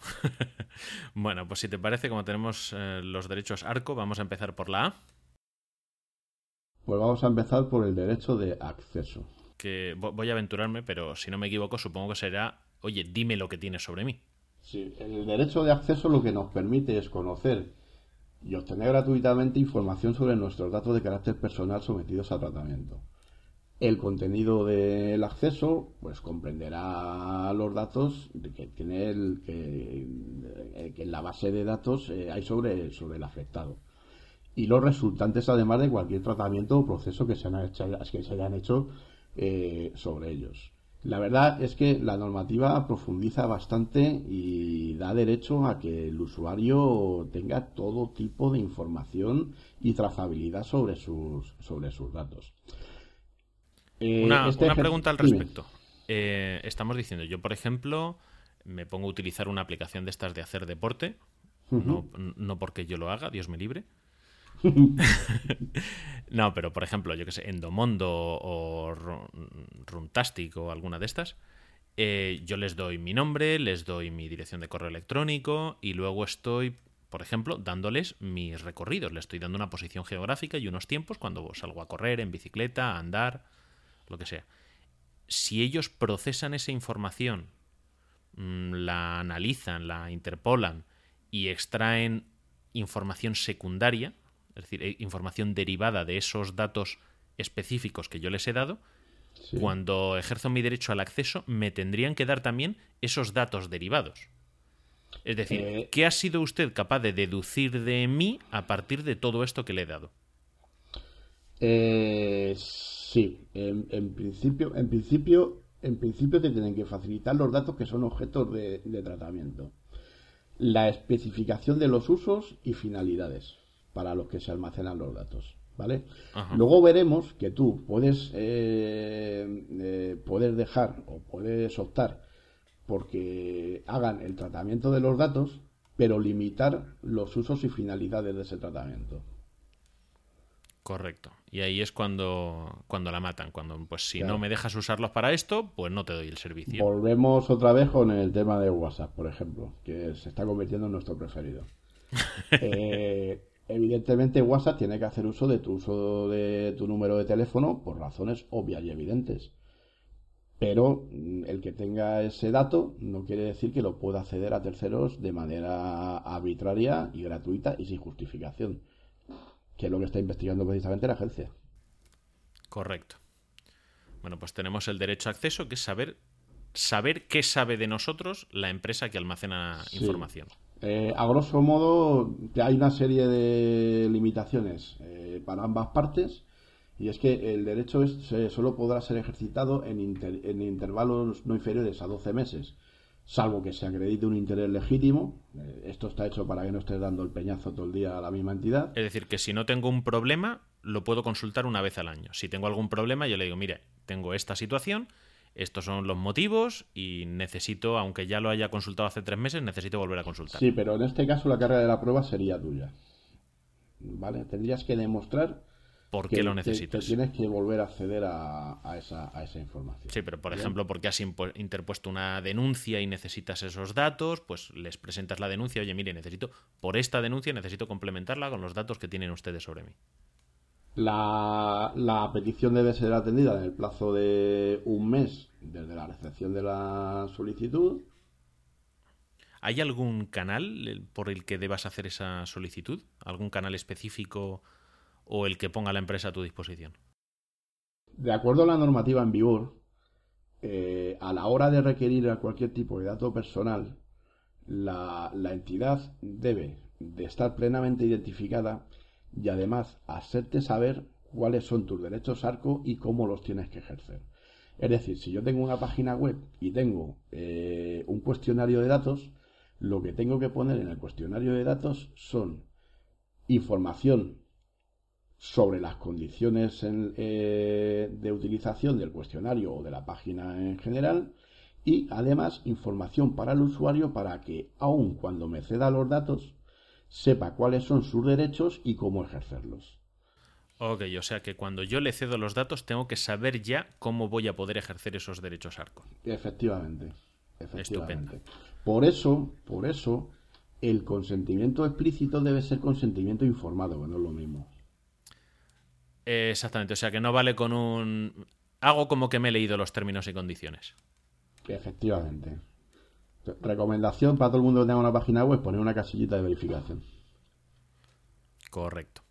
S2: bueno, pues si te parece, como tenemos eh, los derechos ARCO, vamos a empezar por la A.
S1: Pues vamos a empezar por el derecho de acceso.
S2: Que voy a aventurarme, pero si no me equivoco, supongo que será, oye, dime lo que tienes sobre mí.
S1: Sí, el derecho de acceso lo que nos permite es conocer y obtener gratuitamente información sobre nuestros datos de carácter personal sometidos a tratamiento. El contenido del acceso, pues comprenderá los datos que tiene el que, en la base de datos eh, hay sobre, sobre el afectado. Y los resultantes, además de cualquier tratamiento o proceso que se, hecho, que se hayan hecho eh, sobre ellos. La verdad es que la normativa profundiza bastante y da derecho a que el usuario tenga todo tipo de información y trazabilidad sobre sus, sobre sus datos.
S2: Eh, una, este pregunta al respecto. Eh, estamos diciendo, yo por ejemplo, me pongo a utilizar una aplicación de estas de hacer deporte, no, porque yo lo haga, Dios me libre. no, pero por ejemplo, yo que sé, Endomondo o Runtastic o alguna de estas, eh, yo les doy mi nombre, les doy mi dirección de correo electrónico y luego estoy, por ejemplo, dándoles mis recorridos. Les estoy dando una posición geográfica y unos tiempos cuando salgo a correr, en bicicleta, a andar lo que sea. si ellos procesan esa información, mm, la analizan, la interpolan y extraen información secundaria, es decir, información derivada de esos datos específicos que yo les he dado,
S1: Sí.
S2: cuando ejerzo mi derecho al acceso, me tendrían que dar también esos datos derivados. Es decir,
S1: Eh,
S2: ¿qué ha sido usted capaz de deducir de mí a partir de todo esto que le he dado?
S1: Eh, sí, en, en principio, en principio, en principio te tienen que facilitar los datos que son objetos de, de tratamiento. La especificación de los usos y finalidades para los que se almacenan los datos, ¿vale?
S2: Ajá.
S1: Luego veremos que tú puedes eh, eh, puedes dejar o puedes optar porque hagan el tratamiento de los datos, pero limitar los usos y finalidades de ese tratamiento.
S2: Correcto. Y ahí es cuando, cuando la matan. Cuando, pues si
S1: Claro.
S2: no me dejas usarlos para esto, pues no te doy el servicio.
S1: Volvemos otra vez con el tema de WhatsApp, por ejemplo, que se está convirtiendo en nuestro preferido. Eh, evidentemente WhatsApp tiene que hacer uso de tu uso de tu número de teléfono por razones obvias y evidentes. Pero mm, el que tenga ese dato no quiere decir que lo pueda acceder a terceros de manera arbitraria y gratuita y sin justificación, que es lo que está investigando precisamente la agencia.
S2: Correcto. Bueno, pues tenemos el derecho a acceso, que es saber, saber qué sabe de nosotros la empresa que almacena
S1: Sí.
S2: información.
S1: Eh, a grosso modo, hay una serie de limitaciones eh, para ambas partes y es que el derecho es, solo podrá ser ejercitado en, inter- en intervalos no inferiores a 12 meses, salvo que se acredite un interés legítimo. Eh, esto está hecho para que no estés dando el peñazo todo el día a la misma entidad.
S2: Es decir, que si no tengo un problema, lo puedo consultar una vez al año. Si tengo algún problema, yo le digo, mire, tengo esta situación, estos son los motivos y necesito, aunque ya lo haya consultado hace tres meses, necesito volver a consultar.
S1: Sí, pero en este caso la carga de la prueba sería tuya. ¿Vale? Tendrías que demostrar
S2: ¿Por
S1: que
S2: qué lo
S1: que-
S2: necesitas?
S1: que tienes que volver a acceder a, a esa, a esa información.
S2: Sí, pero por
S1: Bien.
S2: ejemplo, porque has interpuesto una denuncia y necesitas esos datos, pues les presentas la denuncia, oye, mire, necesito, por esta denuncia necesito complementarla con los datos que tienen ustedes sobre mí.
S1: La, la petición debe ser atendida en el plazo de un mes desde la recepción de la solicitud.
S2: ¿Hay algún canal por el que debas hacer esa solicitud? ¿Algún canal específico o el que ponga la empresa a tu disposición?
S1: De acuerdo a la normativa en vigor, eh, a la hora de requerir a cualquier tipo de dato personal, la, la entidad debe de estar plenamente identificada y además hacerte saber cuáles son tus derechos ARCO y cómo los tienes que ejercer. Es decir, si yo tengo una página web y tengo eh, un cuestionario de datos, lo que tengo que poner en el cuestionario de datos son información sobre las condiciones eh, de utilización del cuestionario o de la página en general y además información para el usuario para que aun cuando me ceda los datos sepa cuáles son sus derechos y cómo ejercerlos.
S2: Ok, o sea que cuando yo le cedo los datos tengo que saber ya cómo voy a poder ejercer esos derechos ARCO.
S1: Efectivamente, efectivamente.
S2: Estupendo.
S1: Por eso, por eso, el consentimiento explícito debe ser consentimiento informado, que no es lo mismo.
S2: Eh, Exactamente, o sea que no vale con un... Hago como que me he leído los términos y condiciones.
S1: Efectivamente. Recomendación para todo el mundo que tenga una página web, poner una casillita de verificación.
S2: Correcto.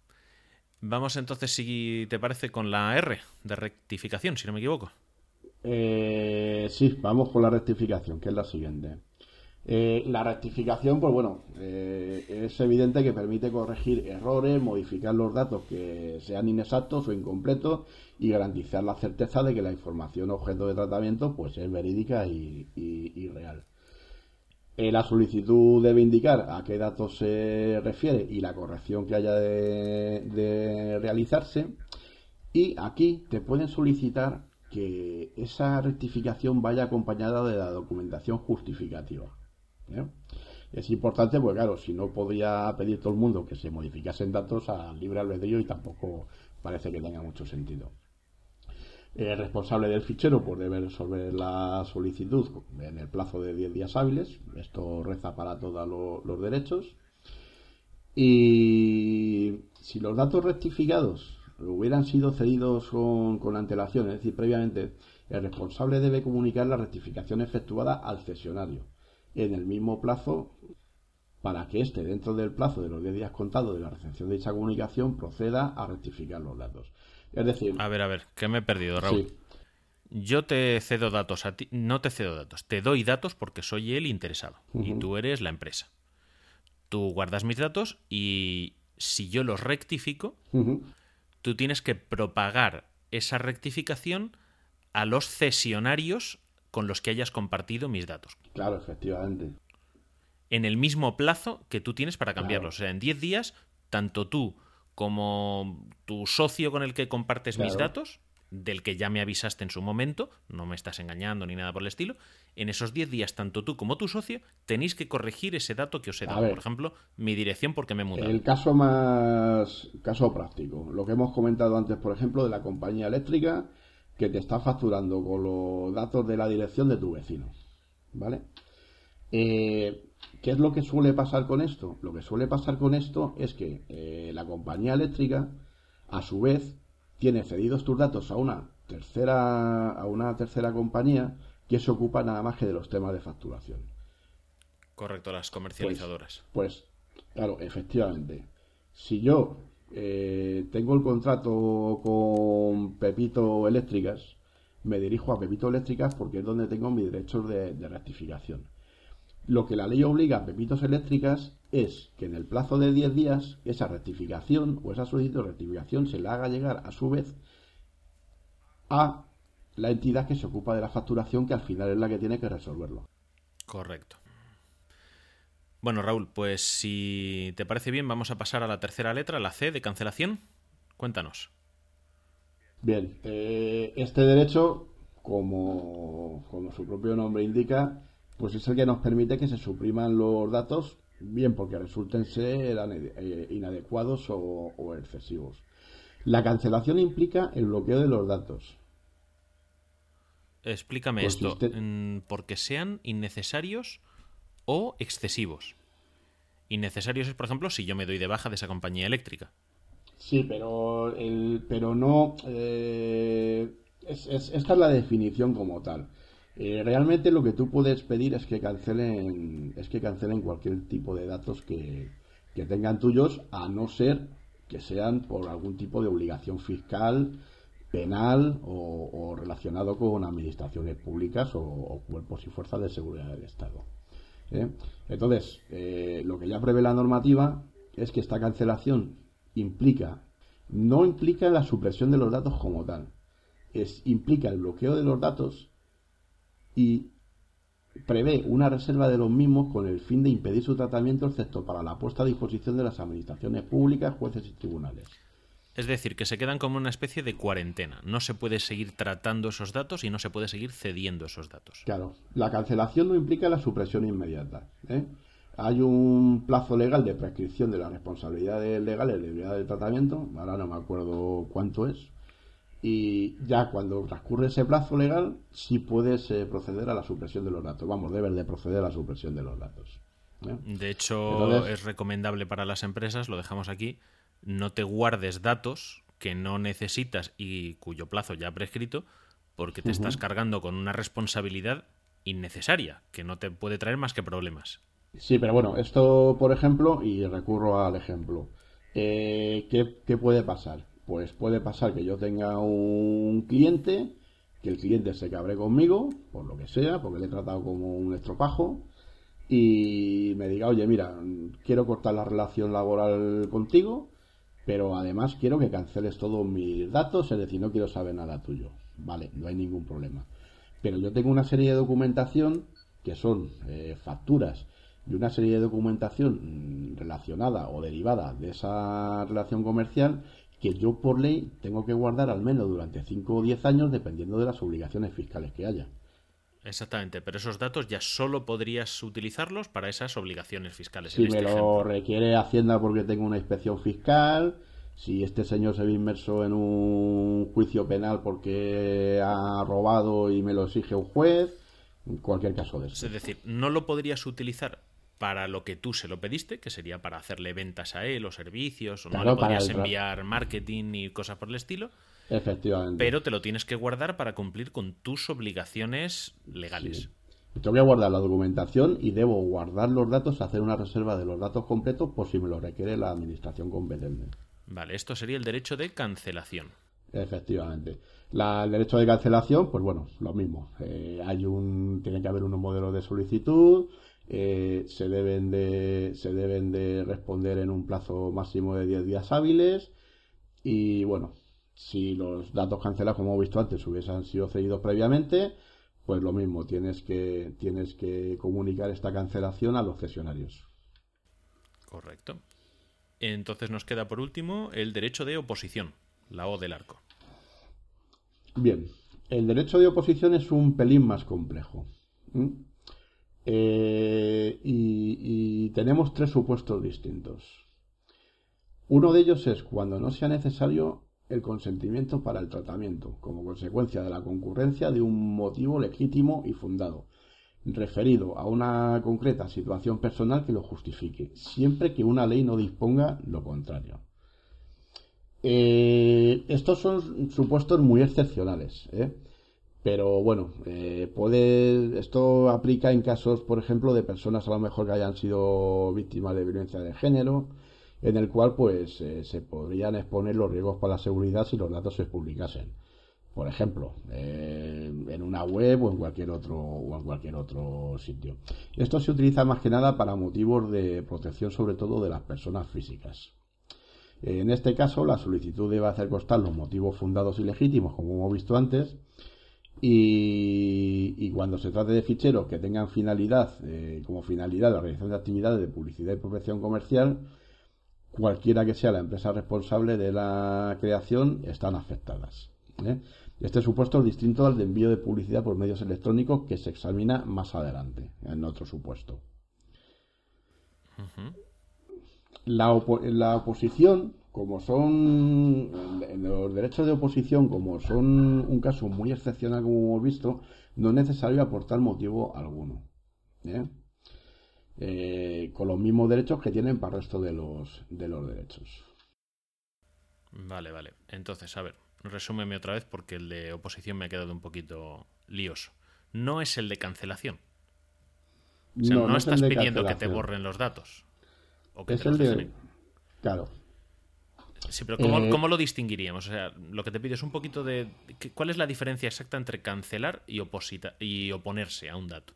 S2: Vamos entonces, si te parece, con la R de rectificación, si no me equivoco.
S1: Eh, sí, vamos con la rectificación, que es la siguiente. Eh, la rectificación, pues bueno, eh, es evidente que permite corregir errores, modificar los datos que sean inexactos o incompletos y garantizar la certeza de que la información objeto de tratamiento pues es verídica y, y- y real. Eh, la solicitud debe indicar a qué datos se refiere y la corrección que haya de, realizarse. Y aquí te pueden solicitar que esa rectificación vaya acompañada de la documentación justificativa. ¿eh? Es importante porque, claro, si no podría pedir todo el mundo que se modificasen datos al libre albedrío y tampoco parece que tenga mucho sentido. El responsable del fichero pues, debe resolver la solicitud en el plazo de 10 días hábiles. Esto reza para todos lo- los derechos. Y si los datos rectificados hubieran sido cedidos con, con antelación, es decir, previamente, el responsable debe comunicar la rectificación efectuada al cesionario en el mismo plazo para que éste, dentro del plazo de los 10 días contados de la recepción de dicha comunicación, proceda a rectificar los datos. Es decir,
S2: A ver, a ver, que me he perdido, Raúl.
S1: sí,
S2: Yo te cedo datos a ti, no te cedo datos, te doy datos porque soy el interesado y tú eres la empresa. Tú guardas mis datos y si yo los rectifico, tú tienes que propagar esa rectificación a los cesionarios con los que hayas compartido mis datos.
S1: claro, efectivamente.
S2: En el mismo plazo que tú tienes para cambiarlos.
S1: Claro.
S2: O sea, en 10 días, tanto tú como tu socio con el que compartes mis datos, del que ya me avisaste en su momento, no me estás engañando ni nada por el estilo, en esos 10 días, tanto tú como tu socio, tenéis que corregir ese dato que os he dado.
S1: ver.
S2: Por ejemplo, mi dirección porque me he mudado.
S1: El caso más caso práctico, lo que hemos comentado antes, por ejemplo, de la compañía eléctrica que te está facturando con los datos de la dirección de tu vecino, ¿vale? Eh, ¿Qué es lo que suele pasar con esto? Lo que suele pasar con esto es que eh, la compañía eléctrica, a su vez, tiene cedidos tus datos a una tercera a una tercera compañía que se ocupa nada más que de los temas de facturación.
S2: Correcto, las comercializadoras.
S1: Pues, claro, efectivamente. Si yo eh, tengo el contrato con Pepito Eléctricas, me dirijo a Pepito Eléctricas porque es donde tengo mis derechos de, de rectificación. Lo que la ley obliga a Pepitos Eléctricas es que en el plazo de 10 días esa rectificación o esa solicitud de rectificación se la haga llegar a su vez a la entidad que se ocupa de la facturación que al final es la que tiene que resolverlo.
S2: Correcto. Bueno, Raúl, pues si te parece bien, vamos a pasar a la tercera letra, la C de cancelación. Cuéntanos.
S1: Bien, eh, este derecho, como, como su propio nombre indica, pues es el que nos permite que se supriman los datos, bien porque resulten ser eh, inadecuados o, o excesivos. La cancelación implica el bloqueo de los datos.
S2: Explícame
S1: Pues
S2: esto.
S1: usted-
S2: mm, Porque sean innecesarios o excesivos. Innecesarios es, por ejemplo, si yo me doy de baja de esa compañía eléctrica.
S1: Sí, pero, el, pero no. eh, es- es- esta es la definición como tal. Eh, realmente lo que tú puedes pedir es que cancelen, es que cancelen cualquier tipo de datos que, que tengan tuyos, a no ser que sean por algún tipo de obligación fiscal, penal o, relacionado con administraciones públicas o, o cuerpos y fuerzas de seguridad del Estado. ¿eh? Entonces, eh, lo que ya prevé la normativa es que esta cancelación implica, no implica la supresión de los datos como tal, es, implica el bloqueo de los datos y prevé una reserva de los mismos con el fin de impedir su tratamiento, excepto para la puesta a disposición de las administraciones públicas, jueces y tribunales.
S2: Es decir, que se quedan como una especie de cuarentena. No se puede seguir tratando esos datos y no se puede seguir cediendo esos datos.
S1: Claro, la cancelación no implica la supresión inmediata. ¿eh? Hay un plazo legal de prescripción de las responsabilidades legales de unidad de tratamiento, ahora no me acuerdo cuánto es, y ya cuando transcurre ese plazo legal, sí puedes eh, proceder a la supresión de los datos. Vamos, debes de proceder a la supresión de los datos. ¿eh?
S2: De hecho,
S1: Entonces-
S2: es recomendable para las empresas, lo dejamos aquí, no te guardes datos que no necesitas y cuyo plazo ya ha prescrito, porque te estás cargando con una responsabilidad innecesaria, que no te puede traer más que problemas.
S1: Sí, pero bueno, esto, por ejemplo, y recurro al ejemplo, eh, ¿qué, qué puede pasar? Pues puede pasar que yo tenga un cliente, que el cliente se cabre conmigo, por lo que sea, porque le he tratado como un estropajo, y me diga, oye, mira, quiero cortar la relación laboral contigo, pero además quiero que canceles todos mis datos, es decir, no quiero saber nada tuyo. Vale, no hay ningún problema. Pero yo tengo una serie de documentación que son eh, facturas y una serie de documentación mm, relacionada o derivada de esa relación comercial que yo por ley tengo que guardar al menos durante 5 o 10 años dependiendo de las obligaciones fiscales que haya.
S2: Exactamente, pero esos datos ya solo podrías utilizarlos para esas obligaciones fiscales.
S1: Si
S2: en
S1: me
S2: este
S1: lo
S2: ejemplo.
S1: requiere Hacienda porque tengo una inspección fiscal, si este señor se ve inmerso en un juicio penal porque ha robado y me lo exige un juez, en cualquier caso de eso.
S2: Es decir, no lo podrías utilizar para lo que tú se lo pediste, que sería para hacerle ventas a él o servicios, o
S1: Claro,
S2: no le
S1: para el-
S2: enviar marketing y cosas por el estilo,
S1: Efectivamente.
S2: pero te lo tienes que guardar para cumplir con tus obligaciones legales.
S1: Sí. Tengo que guardar la documentación y debo guardar los datos, hacer una reserva de los datos completos por si me lo requiere la administración competente.
S2: Vale, esto sería el derecho de cancelación.
S1: Efectivamente. La- el derecho de cancelación, pues bueno, lo mismo. Eh, hay un, tiene que haber unos modelos de solicitud, eh, se deben de, se deben de responder en un plazo máximo de 10 días hábiles y bueno, si los datos cancelados, como hemos visto antes, hubiesen sido cedidos previamente, pues lo mismo, tienes que, tienes que comunicar esta cancelación a los cesionarios.
S2: Correcto. Entonces nos queda por último el derecho de oposición, la O del arco.
S1: Bien, el derecho de oposición es un pelín más complejo. Eh, y, tenemos tres supuestos distintos. Uno de ellos es cuando no sea necesario el consentimiento para el tratamiento, como consecuencia de la concurrencia de un motivo legítimo y fundado, referido a una concreta situación personal que lo justifique, siempre que una ley no disponga lo contrario. Eh, estos son supuestos muy excepcionales, ¿eh? Pero bueno, eh, puede, esto aplica en casos, por ejemplo, de personas a lo mejor que hayan sido víctimas de violencia de género, en el cual pues eh, se podrían exponer los riesgos para la seguridad si los datos se publicasen. Por ejemplo, eh, en una web o en cualquier otro o en cualquier otro sitio. Esto se utiliza más que nada para motivos de protección, sobre todo de las personas físicas. En este caso, la solicitud debe hacer constar los motivos fundados y legítimos, como hemos visto antes, y, y cuando se trate de ficheros que tengan finalidad, eh, como finalidad la realización de actividades de publicidad y prospección comercial, cualquiera que sea la empresa responsable de la creación están afectadas. ¿eh? Este supuesto es distinto al de envío de publicidad por medios electrónicos que se examina más adelante, en otro supuesto. La, opo- la oposición, como son los derechos de oposición, como son un caso muy excepcional como hemos visto, no es necesario aportar motivo alguno. ¿eh? Eh, con los mismos derechos que tienen para el resto de los, de los derechos.
S2: Vale, vale. Entonces, a ver, resúmeme otra vez porque el de oposición me ha quedado un poquito lioso. No es el de cancelación. O sea, no,
S1: no
S2: estás pidiendo que te borren los datos. O que
S1: Es
S2: te los
S1: el de... Claro.
S2: Sí, pero ¿cómo,
S1: Eh,
S2: cómo lo distinguiríamos? O sea, lo que te pido es un poquito de... ¿qué- ¿Cuál es la diferencia exacta entre cancelar y, oposita, y oponerse a un dato?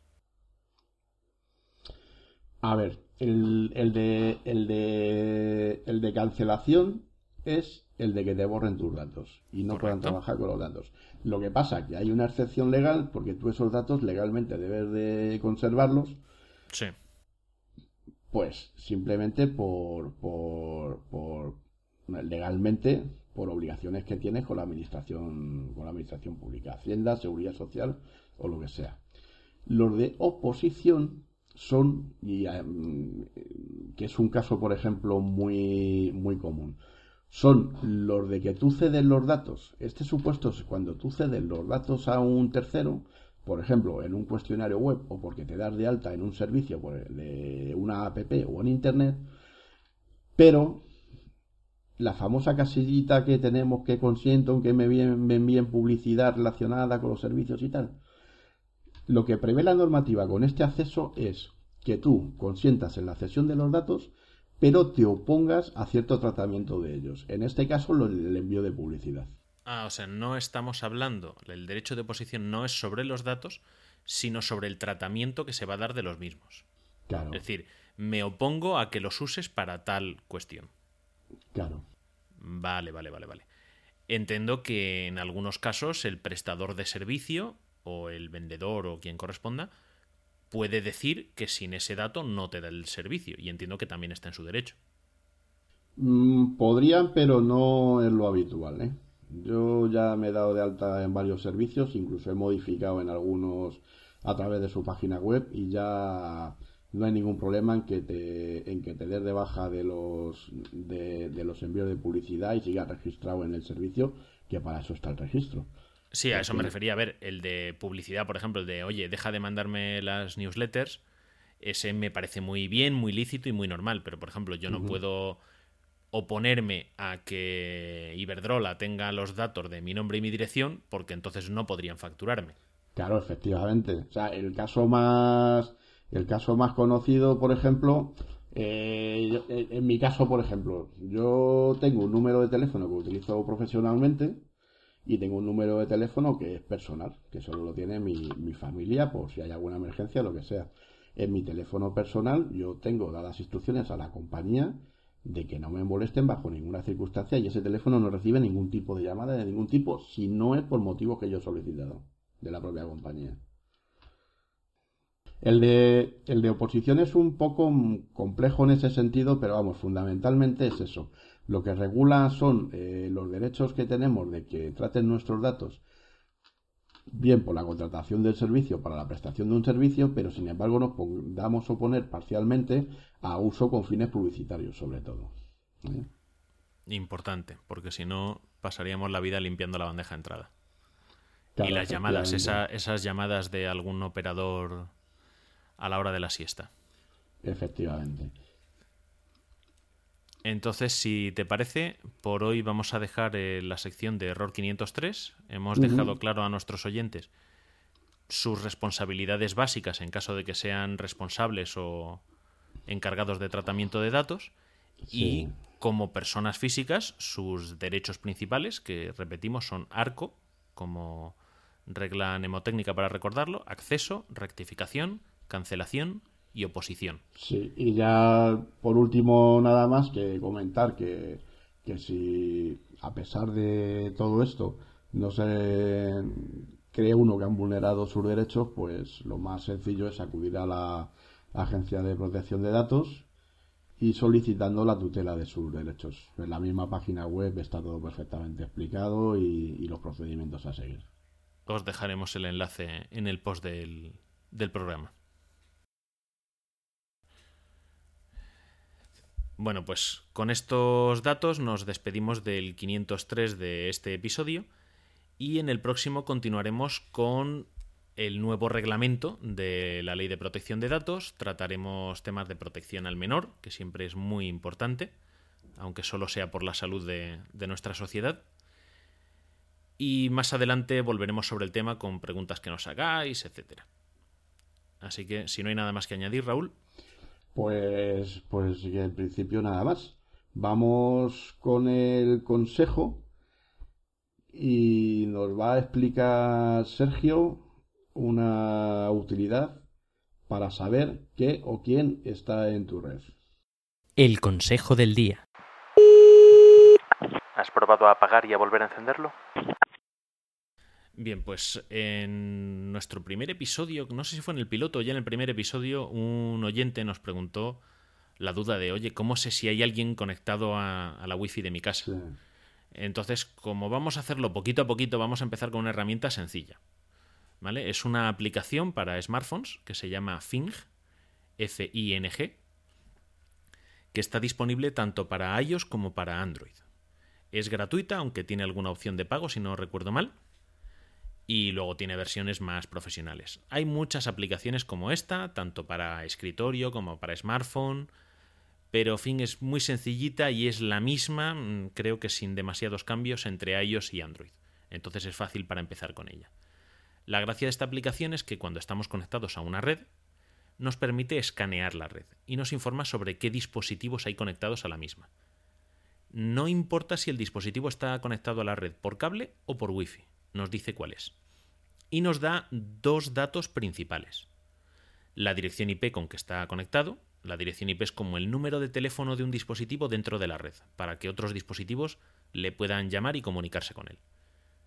S1: A ver, el, el de, el, de, el de cancelación es el de que te borren tus datos y no puedan trabajar con los datos. Lo que pasa que hay una excepción legal porque tú esos datos legalmente debes de conservarlos,
S2: Sí.
S1: pues simplemente por, por, por legalmente por obligaciones que tienes con la administración con la administración pública, Hacienda, Seguridad Social o lo que sea. Los de oposición son y em, que es un caso por ejemplo muy muy común. Son los de que tú cedes los datos. Este supuesto es cuando tú cedes los datos a un tercero, por ejemplo, en un cuestionario web o porque te das de alta en un servicio por- de una app o en internet, pero la famosa casillita que tenemos que consiento que me envíen, me envíen publicidad relacionada con los servicios y tal. Lo que prevé la normativa con este acceso es que tú consientas en la cesión de los datos, pero te opongas a cierto tratamiento de ellos. En este caso, lo del envío de publicidad.
S2: Ah, o sea, no estamos hablando, el derecho de oposición no es sobre los datos, sino sobre el tratamiento que se va a dar de los mismos.
S1: Claro,
S2: Es decir, me opongo a que los uses para tal cuestión.
S1: Claro.
S2: Vale, vale, vale, vale. Entiendo que en algunos casos el prestador de servicio o el vendedor o quien corresponda puede decir que sin ese dato no te da el servicio y entiendo que también está en su derecho.
S1: Mm, podrían, pero no es lo habitual, ¿eh? Yo ya me he dado de alta en varios servicios, incluso he modificado en algunos a través de su página web y ya no hay ningún problema en que te, en que te des de baja de los, de, de los envíos de publicidad y sigas registrado en el servicio, que para eso está el registro.
S2: Sí, a eso me refería. A ver, el de publicidad, por ejemplo, el de, oye, deja de mandarme las newsletters ese me parece muy bien, muy lícito y muy normal, pero por ejemplo yo no puedo oponerme a que Iberdrola tenga los datos de mi nombre y mi dirección porque entonces no podrían facturarme.
S1: Claro, efectivamente. O sea, el caso más, el caso más conocido, por ejemplo, eh, en mi caso, por ejemplo, yo tengo un número de teléfono que utilizo profesionalmente y tengo un número de teléfono que es personal, que solo lo tiene mi, mi familia por si hay alguna emergencia, lo que sea. En mi teléfono personal yo tengo dadas instrucciones a la compañía de que no me molesten bajo ninguna circunstancia y ese teléfono no recibe ningún tipo de llamada de ningún tipo si no es por motivos que yo he solicitado de la propia compañía. El de, el de oposición es un poco complejo en ese sentido, pero vamos, fundamentalmente es eso. Lo que regula son eh, los derechos que tenemos de que traten nuestros datos, bien por la contratación del servicio para la prestación de un servicio, pero sin embargo nos podamos oponer parcialmente a uso con fines publicitarios, sobre todo. ¿eh?
S2: Importante, porque si no pasaríamos la vida limpiando la bandeja de entrada. y las llamadas, esas llamadas de algún operador a la hora de la siesta.
S1: Efectivamente.
S2: Entonces, si te parece, por hoy vamos a dejar eh, la sección de Error 503. Hemos dejado claro a nuestros oyentes sus responsabilidades básicas en caso de que sean responsables o encargados de tratamiento de datos y como personas físicas sus derechos principales, que repetimos son ARCO, como regla mnemotécnica para recordarlo, acceso, rectificación, cancelación y oposición.
S1: Sí, y ya por último nada más que comentar que, que si a pesar de todo esto no se cree uno que han vulnerado sus derechos, pues lo más sencillo es acudir a la Agencia de Protección de Datos y solicitando la tutela de sus derechos. En la misma página web está todo perfectamente explicado y, los procedimientos a seguir.
S2: Os dejaremos el enlace en el post del, del programa. Bueno, pues con estos datos nos despedimos del 503 de este episodio y en el próximo continuaremos con el nuevo reglamento de la Ley de Protección de Datos. Trataremos temas de protección al menor, que siempre es muy importante, aunque solo sea por la salud de, nuestra sociedad. Y más adelante volveremos sobre el tema con preguntas que nos hagáis, etc. Así que, si no hay nada más que añadir, Raúl.
S1: Pues, pues en principio nada más. Vamos con el consejo y nos va a explicar Sergio una utilidad para saber qué o quién está en tu red.
S2: El consejo del día. ¿Has probado a apagar y a volver a encenderlo? Bien, pues en nuestro primer episodio, no sé si fue en el piloto o ya en el primer episodio, un oyente nos preguntó la duda de, oye, ¿cómo sé si hay alguien conectado a, la wifi de mi casa? Entonces, como vamos a hacerlo poquito a poquito, vamos a empezar con una herramienta sencilla. ¿Vale? Es una aplicación para smartphones que se llama Fing, F-I-N-G, que está disponible tanto para iOS como para Android. Es gratuita, aunque tiene alguna opción de pago, si no recuerdo mal y luego tiene versiones más profesionales. Hay muchas aplicaciones como esta, tanto para escritorio como para smartphone, pero fin es muy sencillita y es la misma, mm, creo que sin demasiados cambios entre iOS y Android. Entonces es fácil para empezar con ella. La gracia de esta aplicación es que cuando estamos conectados a una red, nos permite escanear la red y nos informa sobre qué dispositivos hay conectados a la misma. No importa si el dispositivo está conectado a la red por cable o por Wi-Fi nos dice cuál es. Y nos da dos datos principales. La dirección IP con que está conectado. La dirección IP es como el número de teléfono de un dispositivo dentro de la red, para que otros dispositivos le puedan llamar y comunicarse con él.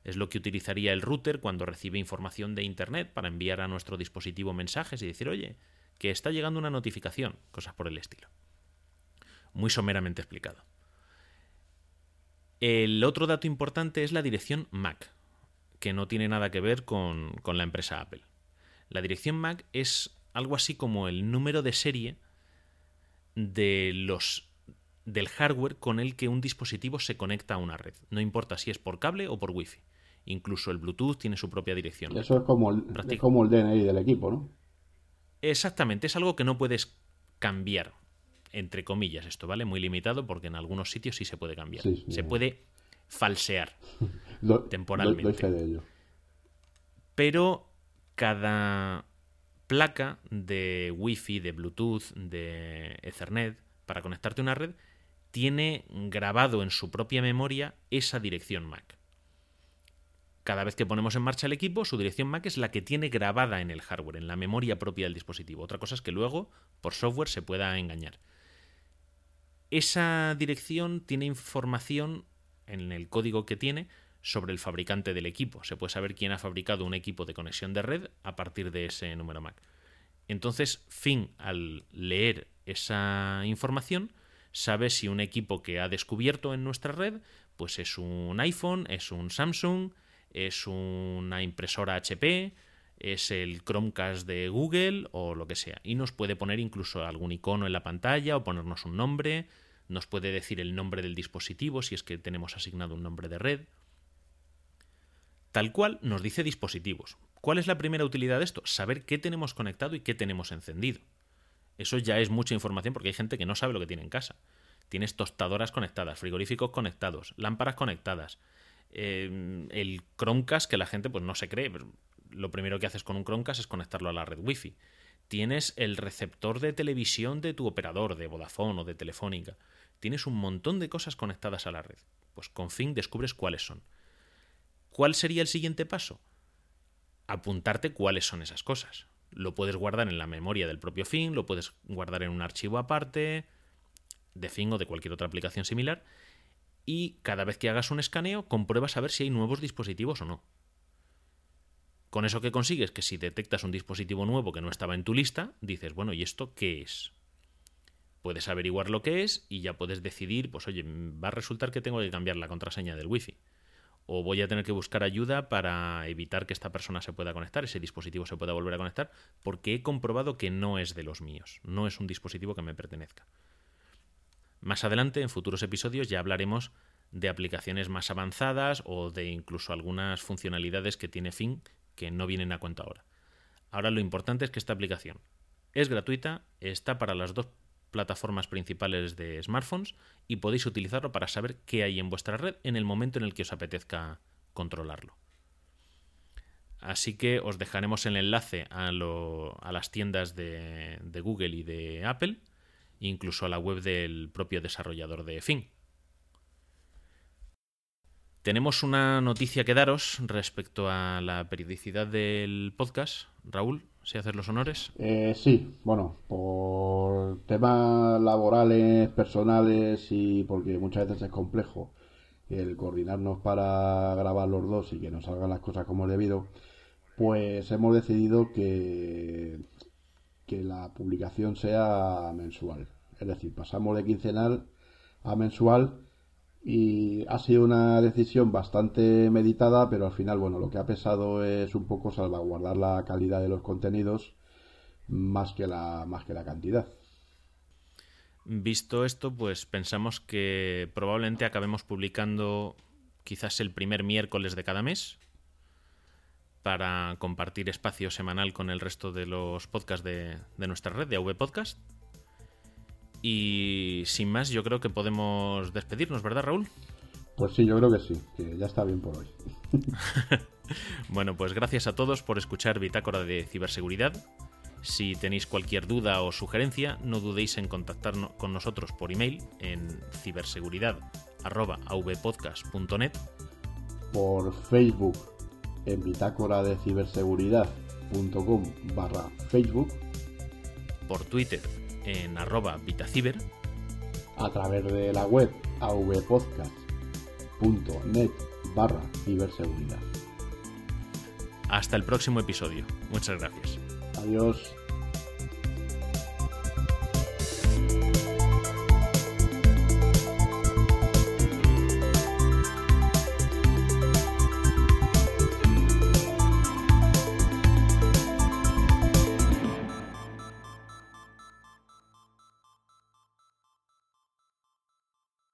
S2: Es lo que utilizaría el router cuando recibe información de Internet para enviar a nuestro dispositivo mensajes y decir, oye, que está llegando una notificación, cosas por el estilo. Muy someramente explicado. El otro dato importante es la dirección MAC, que no tiene nada que ver con, la empresa Apple. La dirección MAC es algo así como el número de serie de los del hardware con el que un dispositivo se conecta a una red. No importa si es por cable o por wifi. Incluso el Bluetooth tiene su propia dirección.
S1: Eso es como el, como el DNI del equipo, ¿no?
S2: Exactamente, es algo que no puedes cambiar, entre comillas, esto, ¿vale? Muy limitado porque en algunos sitios sí se puede cambiar.
S1: Sí, sí,
S2: se puede falsear.
S1: Do-
S2: Temporalmente.
S1: Doy, doy fe de ello.
S2: pero cada placa de Wi-Fi, de Bluetooth, de Ethernet, para conectarte a una red, tiene grabado en su propia memoria esa dirección MAC. Cada vez que ponemos en marcha el equipo, su dirección MAC es la que tiene grabada en el hardware, en la memoria propia del dispositivo. Otra cosa es que luego, por software, se pueda engañar. Esa dirección tiene información en el código que tiene sobre el fabricante del equipo. Se puede saber quién ha fabricado un equipo de conexión de red a partir de ese número MAC. Entonces, Fin, al leer esa información, sabe si un equipo que ha descubierto en nuestra red, pues es un iPhone, es un Samsung, es una impresora HP, es el Chromecast de Google o lo que sea. Y nos puede poner incluso algún icono en la pantalla o ponernos un nombre, nos puede decir el nombre del dispositivo si es que tenemos asignado un nombre de red. Tal cual nos dice dispositivos. ¿Cuál es la primera utilidad de esto? Saber qué tenemos conectado y qué tenemos encendido. Eso ya es mucha información porque hay gente que no sabe lo que tiene en casa. Tienes tostadoras conectadas, frigoríficos conectados, lámparas conectadas, eh, el Chromecast que la gente pues no se cree. Lo primero que haces con un Chromecast es conectarlo a la red Wi-Fi. Tienes el receptor de televisión de tu operador, de Vodafone o de Telefónica. Tienes un montón de cosas conectadas a la red. Pues con Fin descubres cuáles son. ¿Cuál sería el siguiente paso? Apuntarte cuáles son esas cosas. Lo puedes guardar en la memoria del propio Fin, lo puedes guardar en un archivo aparte, de Fin o de cualquier otra aplicación similar, y cada vez que hagas un escaneo compruebas a ver si hay nuevos dispositivos o no. Con eso que consigues que si detectas un dispositivo nuevo que no estaba en tu lista, dices, bueno, ¿y esto qué es? Puedes averiguar lo que es y ya puedes decidir, pues oye, va a resultar que tengo que cambiar la contraseña del wifi. O voy a tener que buscar ayuda para evitar que esta persona se pueda conectar, ese dispositivo se pueda volver a conectar, porque he comprobado que no es de los míos, no es un dispositivo que me pertenezca. Más adelante, en futuros episodios, ya hablaremos de aplicaciones más avanzadas o de incluso algunas funcionalidades que tiene Fin que no vienen a cuenta ahora. Ahora lo importante es que esta aplicación es gratuita, está para las dos plataformas principales de smartphones y podéis utilizarlo para saber qué hay en vuestra red en el momento en el que os apetezca controlarlo. Así que os dejaremos el enlace a, las tiendas de Google y de Apple, incluso a la web del propio desarrollador de Fin. Tenemos una noticia que daros respecto a la periodicidad del podcast. Raúl, si haces los honores.
S1: Eh, sí, bueno, por temas laborales, personales y porque muchas veces es complejo el coordinarnos para grabar los dos y que nos salgan las cosas como debido, pues hemos decidido que, que la publicación sea mensual. Es decir, pasamos de quincenal a mensual y ha sido una decisión bastante meditada, pero al final, bueno, lo que ha pesado es un poco salvaguardar la calidad de los contenidos más que la, más que la cantidad.
S2: Visto esto, pues pensamos que probablemente acabemos publicando quizás el primer miércoles de cada mes para compartir espacio semanal con el resto de los podcasts de, de nuestra red, de AV Podcast. Y sin más, yo creo que podemos despedirnos, ¿verdad, Raúl?
S1: Pues sí, yo creo que sí, que ya está bien por hoy.
S2: Bueno, pues gracias a todos por escuchar Bitácora de Ciberseguridad. Si tenéis cualquier duda o sugerencia, no dudéis en contactar con nosotros por email en ciberseguridad.avpodcast.net
S1: Por Facebook, en bitácora de ciberseguridad.com barra Facebook,
S2: por Twitter en arroba vitaciber
S1: a través de la web avpodcast.net barra ciberseguridad.
S2: Hasta el próximo episodio. Muchas gracias.
S1: Adiós.